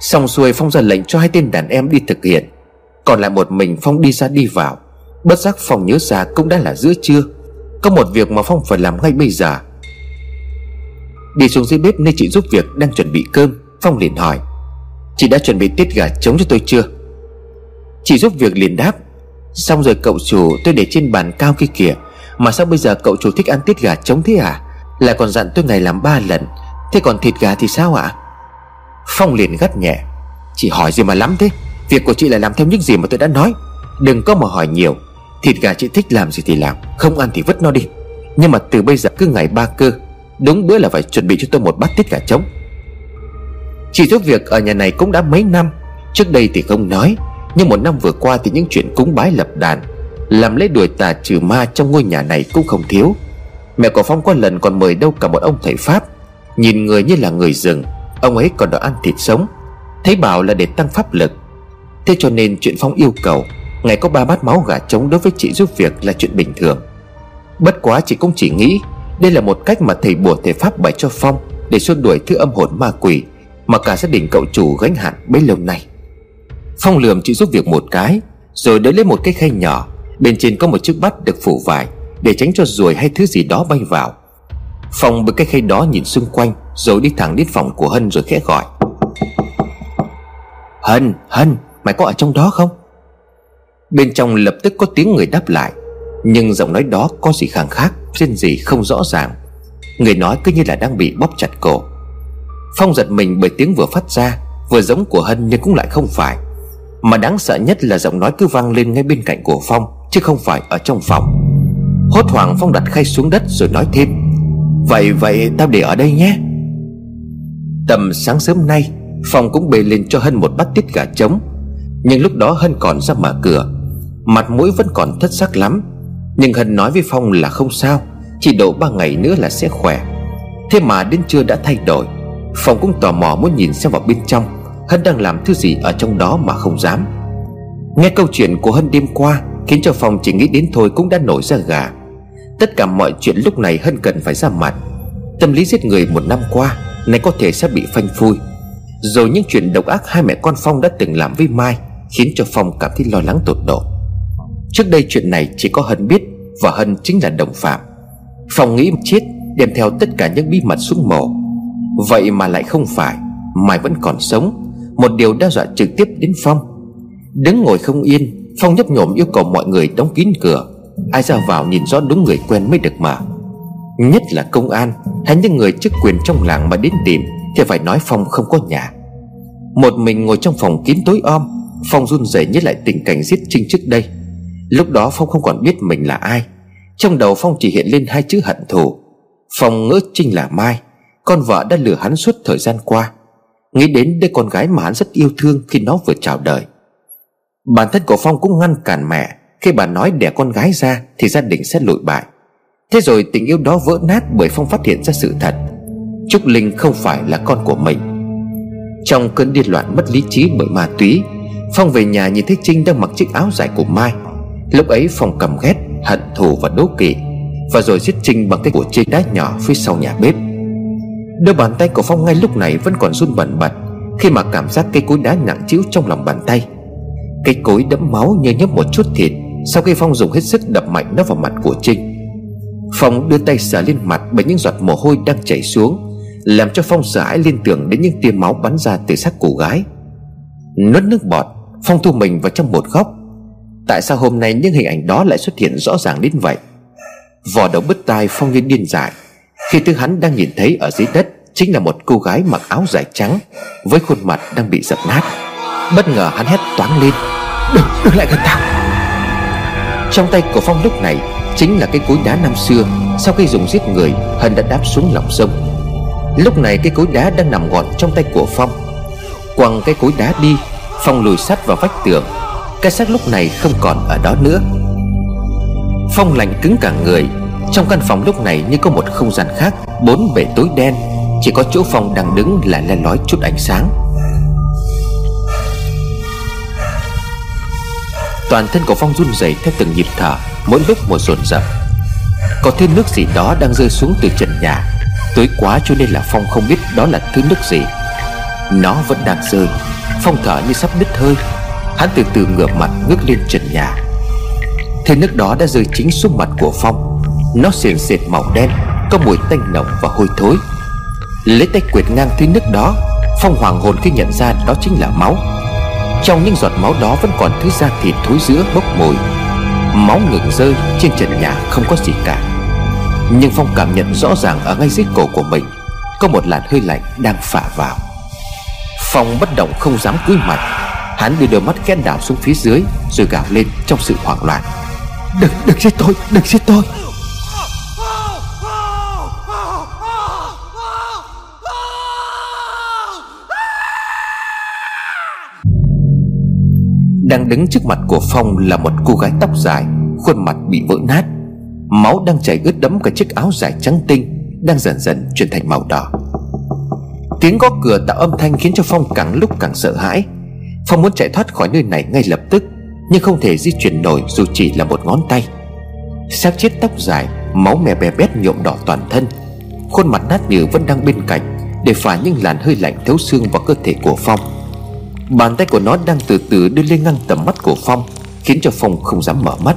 Xong xuôi Phong ra lệnh cho hai tên đàn em đi thực hiện. Còn lại một mình Phong đi ra đi vào. Bất giác Phong nhớ ra cũng đã là giữa trưa. Có một việc mà Phong phải làm ngay bây giờ. Đi xuống dưới bếp nơi chị giúp việc đang chuẩn bị cơm, Phong liền hỏi. Chị đã chuẩn bị tiết gà trống cho tôi chưa? Chị giúp việc liền đáp. Xong rồi cậu chủ tôi để trên bàn cao kia kìa. Mà sao bây giờ cậu chủ thích ăn tiết gà trống thế à? Lại còn dặn tôi ngày làm ba lần. Thế còn thịt gà thì sao ạ? À? Phong liền gắt nhẹ. Chị hỏi gì mà lắm thế? Việc của chị là làm theo những gì mà tôi đã nói. Đừng có mà hỏi nhiều. Thịt gà chị thích làm gì thì làm, Không ăn thì vứt nó đi. Nhưng mà từ bây giờ cứ ngày ba cơ, Đúng bữa là phải chuẩn bị cho tôi một bát tiết gà trống. Chị giúp việc ở nhà này cũng đã mấy năm. Trước đây thì không nói, Nhưng một năm vừa qua thì những chuyện cúng bái lập đàn, Làm lễ đuổi tà trừ ma trong ngôi nhà này cũng không thiếu. Mẹ của Phong có lần còn mời đâu cả một ông thầy Pháp. Nhìn người như là người rừng, Ông ấy còn đòi ăn thịt sống. Thấy bảo là để tăng pháp lực. Thế cho nên chuyện Phong yêu cầu Ngày có ba bát máu gà trống đối với chị giúp việc là chuyện bình thường. Bất quá chị cũng chỉ nghĩ, Đây là một cách mà thầy bùa thể pháp bày cho Phong Để xua đuổi thứ âm hồn ma quỷ Mà cả gia đình cậu chủ gánh hạn bấy lâu nay. Phong lườm chị giúp việc một cái, Rồi đỡ lấy một cái khay nhỏ, Bên trên có một chiếc bát được phủ vải Để tránh cho ruồi hay thứ gì đó bay vào. Phong bởi cái khay đó nhìn xung quanh Rồi đi thẳng đến phòng của Hân rồi khẽ gọi. Hân, Hân, mày có ở trong đó không? Bên trong lập tức có tiếng người đáp lại Nhưng giọng nói đó có gì khang khác Trên gì không rõ ràng. Người nói cứ như là đang bị bóp chặt cổ. Phong giật mình bởi tiếng vừa phát ra Vừa giống của Hân nhưng cũng lại không phải. Mà đáng sợ nhất là giọng nói cứ vang lên ngay bên cạnh của Phong Chứ không phải ở trong phòng. Hốt hoảng Phong đặt khay xuống đất rồi nói thêm. Vậy vậy tao để ở đây nhé. Tầm sáng sớm nay, Phong cũng bê lên cho Hân một bát tiết gà trống. Nhưng lúc đó Hân còn ra mở cửa. Mặt mũi vẫn còn thất sắc lắm. Nhưng Hân nói với Phong là không sao, Chỉ độ ba ngày nữa là sẽ khỏe. Thế mà đến trưa đã thay đổi. Phong cũng tò mò muốn nhìn xem vào bên trong, Hân đang làm thứ gì ở trong đó mà không dám. Nghe câu chuyện của Hân đêm qua, Khiến cho Phong chỉ nghĩ đến thôi cũng đã nổi ra gà. Tất cả mọi chuyện lúc này Hân cần phải ra mặt. Tâm lý giết người một năm qua, Này có thể sẽ bị phanh phui. Rồi những chuyện độc ác hai mẹ con Phong đã từng làm với Mai Khiến cho Phong cảm thấy lo lắng tột độ. Trước đây chuyện này chỉ có Hân biết Và Hân chính là đồng phạm. Phong nghĩ chết, đem theo tất cả những bí mật xuống mộ. Vậy mà lại không phải, Mai vẫn còn sống. Một điều đe dọa trực tiếp đến Phong. Đứng ngồi không yên, Phong nhấp nhổm yêu cầu mọi người đóng kín cửa. Ai ra vào nhìn rõ đúng người quen mới được mà. Nhất là công an Hay những người chức quyền trong làng mà đến tìm Thì phải nói Phong không có nhà. Một mình ngồi trong phòng kín tối om, Phong run rẩy nhớ lại tình cảnh giết Trinh trước đây. Lúc đó Phong không còn biết mình là ai. Trong đầu Phong chỉ hiện lên hai chữ hận thù. Phong ngỡ Trinh là Mai, Con vợ đã lừa hắn suốt thời gian qua. Nghĩ đến đứa con gái mà hắn rất yêu thương Khi nó vừa chào đời. Bản thân của Phong cũng ngăn cản mẹ khi bà nói đẻ con gái ra Thì gia đình sẽ lụi bại. Thế rồi tình yêu đó vỡ nát bởi Phong phát hiện ra sự thật. Trúc Linh không phải là con của mình. Trong cơn điên loạn mất lý trí bởi ma túy Phong về nhà nhìn thấy Trinh đang mặc chiếc áo dài của Mai. Lúc ấy Phong cầm ghét, hận thù và đố kỵ Và rồi giết Trinh bằng cái của Trinh đá nhỏ phía sau nhà bếp. Đôi bàn tay của Phong ngay lúc này vẫn còn run bẩn bật Khi mà cảm giác cây cối đá nặng chiếu trong lòng bàn tay. Cây cối đẫm máu như nhấp một chút thịt sau khi Phong dùng hết sức đập mạnh nó vào mặt của Trinh Phong đưa tay sờ lên mặt bởi những giọt mồ hôi đang chảy xuống Làm cho Phong sợ hãi liên tưởng đến những tia máu bắn ra từ xác cô gái. Nuốt nước bọt Phong thu mình vào trong một góc. Tại sao hôm nay những hình ảnh đó lại xuất hiện rõ ràng đến vậy? Vò đầu bứt tai Phong như điên dại. Khi thứ hắn đang nhìn thấy ở dưới đất Chính là một cô gái mặc áo dài trắng Với khuôn mặt đang bị dập nát. Bất ngờ hắn hét toáng lên Đừng, đừng lại gần tao! Trong tay của Phong lúc này Chính là cái cối đá năm xưa, Sau khi dùng giết người, Hân đã đáp xuống lòng sông. Lúc này cái cối đá đang nằm gọn trong tay của Phong. Quăng cái cối đá đi, Phong lùi sát vào vách tường. Cái xác lúc này không còn ở đó nữa. Phong lạnh cứng cả người. Trong căn phòng lúc này như có một không gian khác, Bốn bể tối đen. Chỉ có chỗ Phong đang đứng là len lói chút ánh sáng. Toàn thân của Phong run rẩy theo từng nhịp thở, Mỗi lúc một dồn dập. Có thêm nước gì đó đang rơi xuống từ trần nhà. Tối quá cho nên là Phong không biết đó là thứ nước gì. Nó vẫn đang rơi. Phong thở như sắp đứt hơi. Hắn từ từ ngửa mặt ngước lên trần nhà. Thứ nước đó đã rơi chính xuống mặt của Phong. Nó xiềng xệt màu đen, Có mùi tanh nồng và hôi thối. Lấy tay quyệt ngang thứ nước đó, Phong hoàng hồn khi nhận ra đó chính là máu. Trong những giọt máu đó vẫn còn thứ da thịt thối giữa bốc mùi. Máu ngừng rơi trên trần nhà không có gì cả. Nhưng Phong cảm nhận rõ ràng ở ngay dưới cổ của mình Có một làn hơi lạnh đang phả vào. Phong bất động không dám cúi mặt. Hắn đưa đôi mắt ghét đảo xuống phía dưới Rồi gào lên trong sự hoảng loạn. Đừng, đừng giết tôi, đừng giết tôi! Đứng trước mặt của Phong là một cô gái tóc dài, Khuôn mặt bị vỡ nát. Máu đang chảy ướt đẫm cả chiếc áo dài trắng tinh Đang dần dần chuyển thành màu đỏ. Tiếng gõ cửa tạo âm thanh khiến cho Phong càng lúc càng sợ hãi. Phong muốn chạy thoát khỏi nơi này ngay lập tức, Nhưng không thể di chuyển nổi dù chỉ là một ngón tay. Xác chết tóc dài, Máu mè bè bét nhuộm đỏ toàn thân. Khuôn mặt nát nhừ vẫn đang bên cạnh, Để phá những làn hơi lạnh thấu xương vào cơ thể của Phong. Bàn tay của nó đang từ từ đưa lên ngăn tầm mắt của Phong, Khiến cho Phong không dám mở mắt.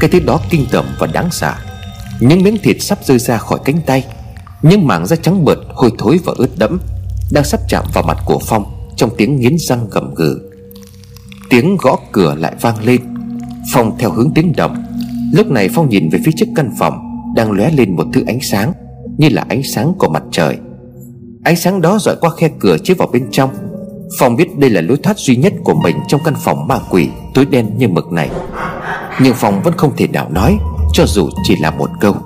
Cái thứ đó kinh tởm và đáng sợ. Những miếng thịt sắp rơi ra khỏi cánh tay, Những mảng da trắng bợt hôi thối và ướt đẫm Đang sắp chạm vào mặt của Phong Trong tiếng nghiến răng gầm gừ. Tiếng gõ cửa lại vang lên. Phong theo hướng tiếng động. Lúc này Phong nhìn về phía trước căn phòng Đang lóe lên một thứ ánh sáng, Như là ánh sáng của mặt trời. Ánh sáng đó dọi qua khe cửa chiếu vào bên trong. Phong biết đây là lối thoát duy nhất của mình Trong căn phòng ma quỷ tối đen như mực này. Nhưng Phong vẫn không thể nào nói, Cho dù chỉ là một câu.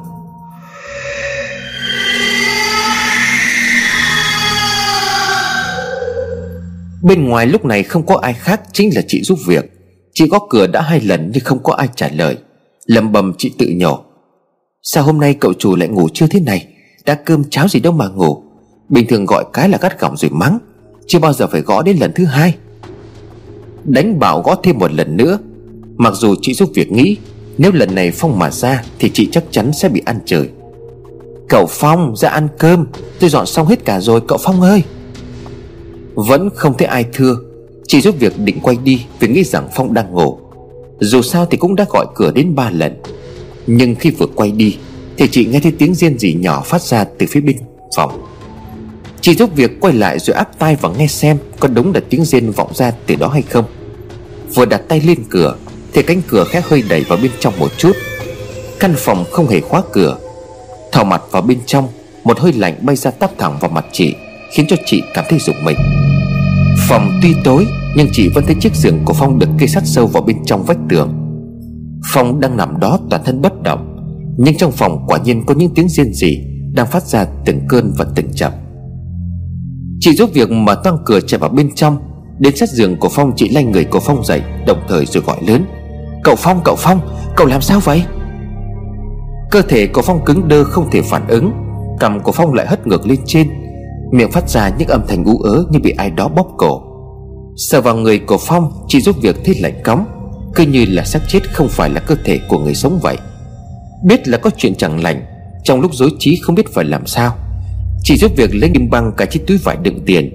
Bên ngoài lúc này không có ai khác Chính là chị giúp việc. Chị gõ cửa đã hai lần nhưng không có ai trả lời. Lầm bầm chị tự nhỏ Sao hôm nay cậu chủ lại ngủ chưa thế này? Đã cơm cháo gì đâu mà ngủ. Bình thường gọi cái là gắt gỏng rồi mắng. Chưa bao giờ phải gõ đến lần thứ hai. Đánh bảo gõ thêm một lần nữa. Mặc dù chị giúp việc nghĩ, Nếu lần này Phong mà ra Thì chị chắc chắn sẽ bị ăn trời. Cậu Phong ra ăn cơm, Tôi dọn xong hết cả rồi, cậu Phong ơi! Vẫn không thấy ai thưa. Chị giúp việc định quay đi Vì nghĩ rằng Phong đang ngủ. Dù sao thì cũng đã gọi cửa đến ba lần. Nhưng khi vừa quay đi Thì chị nghe thấy tiếng riêng gì nhỏ phát ra từ phía bên phòng. Chị giúp việc quay lại rồi áp tai và nghe xem Có đúng là tiếng rên vọng ra từ đó hay không. Vừa đặt tay lên cửa, Thì cánh cửa khẽ hơi đẩy vào bên trong một chút. Căn phòng không hề khóa cửa. Thò mặt vào bên trong, Một hơi lạnh bay ra tắp thẳng vào mặt chị, Khiến cho chị cảm thấy rụng mình. Phòng tuy tối, Nhưng chị vẫn thấy chiếc giường của Phong được kê sát sâu vào bên trong vách tường. Phong đang nằm đó toàn thân bất động, Nhưng trong phòng quả nhiên có những tiếng riêng gì Đang phát ra từng cơn và từng chậm Chị giúp việc mở toang cửa chạy vào bên trong, Đến sát giường của Phong chị lanh người của Phong dậy, Đồng thời rồi gọi lớn. Cậu Phong cậu Phong, cậu làm sao vậy? Cơ thể của Phong cứng đơ không thể phản ứng Cầm của Phong lại hất ngược lên trên, Miệng phát ra những âm thanh ú ớ như bị ai đó bóp cổ. Sờ vào người của Phong Chị giúp việc thấy lạnh cóng, Cứ như là xác chết không phải là cơ thể của người sống vậy. Biết là có chuyện chẳng lành, Trong lúc dối trí không biết phải làm sao chỉ giúp việc lấy kim băng cả chiếc túi vải đựng tiền,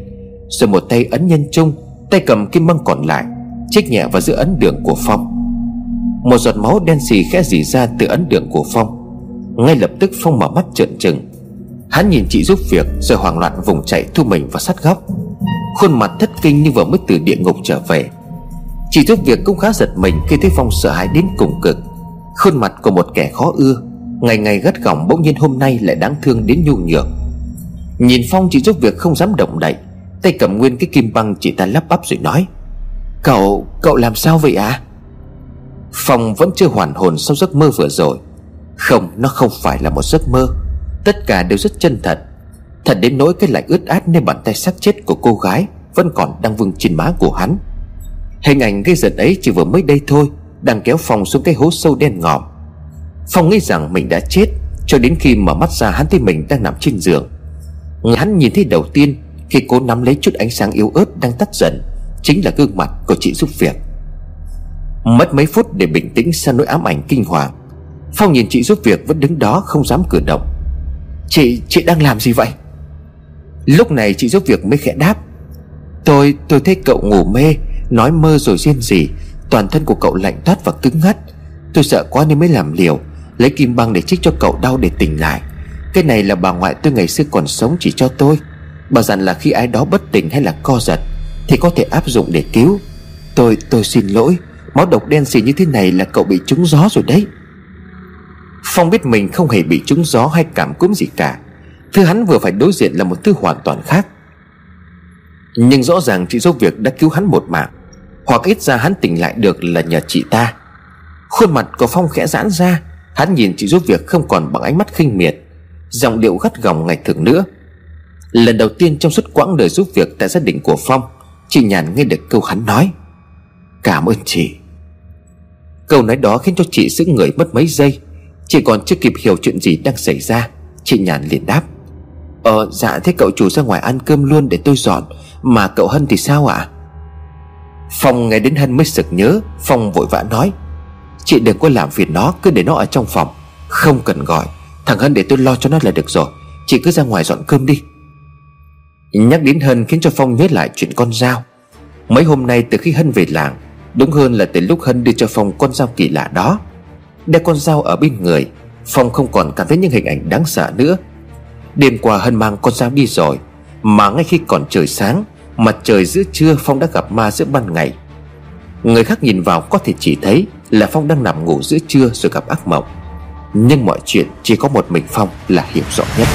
Rồi một tay ấn nhân trung, Tay cầm kim băng còn lại, Chích nhẹ vào giữa ấn đường của Phong. Một giọt máu đen xì khẽ dì ra từ ấn đường của Phong. Ngay lập tức Phong mở mắt trợn trừng. Hắn nhìn chị giúp việc Rồi hoảng loạn vùng chạy thu mình vào sát góc. Khuôn mặt thất kinh như vừa mới từ địa ngục trở về. Chị giúp việc cũng khá giật mình Khi thấy Phong sợ hãi đến cùng cực. Khuôn mặt của một kẻ khó ưa, Ngày ngày gắt gỏng bỗng nhiên hôm nay lại đáng thương đến nhu nhược. Nhìn Phong chỉ giúp việc không dám động đậy. Tay cầm nguyên cái kim băng chị ta lắp bắp rồi nói. Cậu, cậu làm sao vậy à Phong vẫn chưa hoàn hồn sau giấc mơ vừa rồi. Không, nó không phải là một giấc mơ. Tất cả đều rất chân thật. Thật đến nỗi cái lạnh ướt át nơi bàn tay xác chết của cô gái Vẫn còn đang vương trên má của hắn. Hình ảnh gây giận ấy chỉ vừa mới đây thôi Đang kéo Phong xuống cái hố sâu đen ngòm. Phong nghĩ rằng mình đã chết Cho đến khi mở mắt ra hắn thấy mình đang nằm trên giường hắn nhìn thấy đầu tiên Khi cố nắm lấy chút ánh sáng yếu ớt đang tắt dần Chính là gương mặt của chị giúp việc. Mất mấy phút để bình tĩnh sau nỗi ám ảnh kinh hoàng Phong nhìn chị giúp việc vẫn đứng đó không dám cử động. Chị, chị đang làm gì vậy? Lúc này chị giúp việc mới khẽ đáp. Tôi, tôi thấy cậu ngủ mê Nói mơ rồi riêng gì Toàn thân của cậu lạnh toát và cứng ngắt. Tôi sợ quá nên mới làm liều Lấy kim băng để chích cho cậu đau để tỉnh lại. Cái này là bà ngoại tôi ngày xưa còn sống chỉ cho tôi. Bà dặn là khi ai đó bất tỉnh hay là co giật Thì có thể áp dụng để cứu. Tôi, tôi xin lỗi Máu độc đen xì như thế này là cậu bị trúng gió rồi đấy. Phong biết mình không hề bị trúng gió hay cảm cúm gì cả. Thứ hắn vừa phải đối diện là một thứ hoàn toàn khác. Nhưng rõ ràng chị giúp việc đã cứu hắn một mạng Hoặc ít ra hắn tỉnh lại được là nhờ chị ta. Khuôn mặt của Phong khẽ giãn ra Hắn nhìn chị giúp việc không còn bằng ánh mắt khinh miệt. Giọng điệu gắt gỏng ngày thường nữa. Lần đầu tiên trong suốt quãng đời giúp việc tại gia đình của Phong, Chị Nhàn nghe được câu hắn nói. Cảm ơn chị. Câu nói đó khiến cho chị giữ người mất mấy giây. Chị còn chưa kịp hiểu chuyện gì đang xảy ra, Chị Nhàn liền đáp. Ờ dạ thế cậu chủ ra ngoài ăn cơm luôn để tôi dọn, Mà cậu Hân thì sao ạ? À? Phong nghe đến Hân mới sực nhớ, Phong vội vã nói. Chị đừng có làm phiền nó, cứ để nó ở trong phòng, Không cần gọi. Thằng Hân để tôi lo cho nó là được rồi. Chị cứ ra ngoài dọn cơm đi. Nhắc đến Hân khiến cho Phong nhớ lại chuyện con dao. Mấy hôm nay từ khi Hân về làng, Đúng hơn là từ lúc Hân đưa cho Phong con dao kỳ lạ đó. Đeo con dao ở bên người, Phong không còn cảm thấy những hình ảnh đáng sợ nữa. Đêm qua Hân mang con dao đi rồi, Mà ngay khi còn trời sáng, Mặt trời giữa trưa Phong đã gặp ma giữa ban ngày. Người khác nhìn vào có thể chỉ thấy Là Phong đang nằm ngủ giữa trưa rồi gặp ác mộng. Nhưng mọi chuyện chỉ có một mình Phong là hiểu rõ nhất.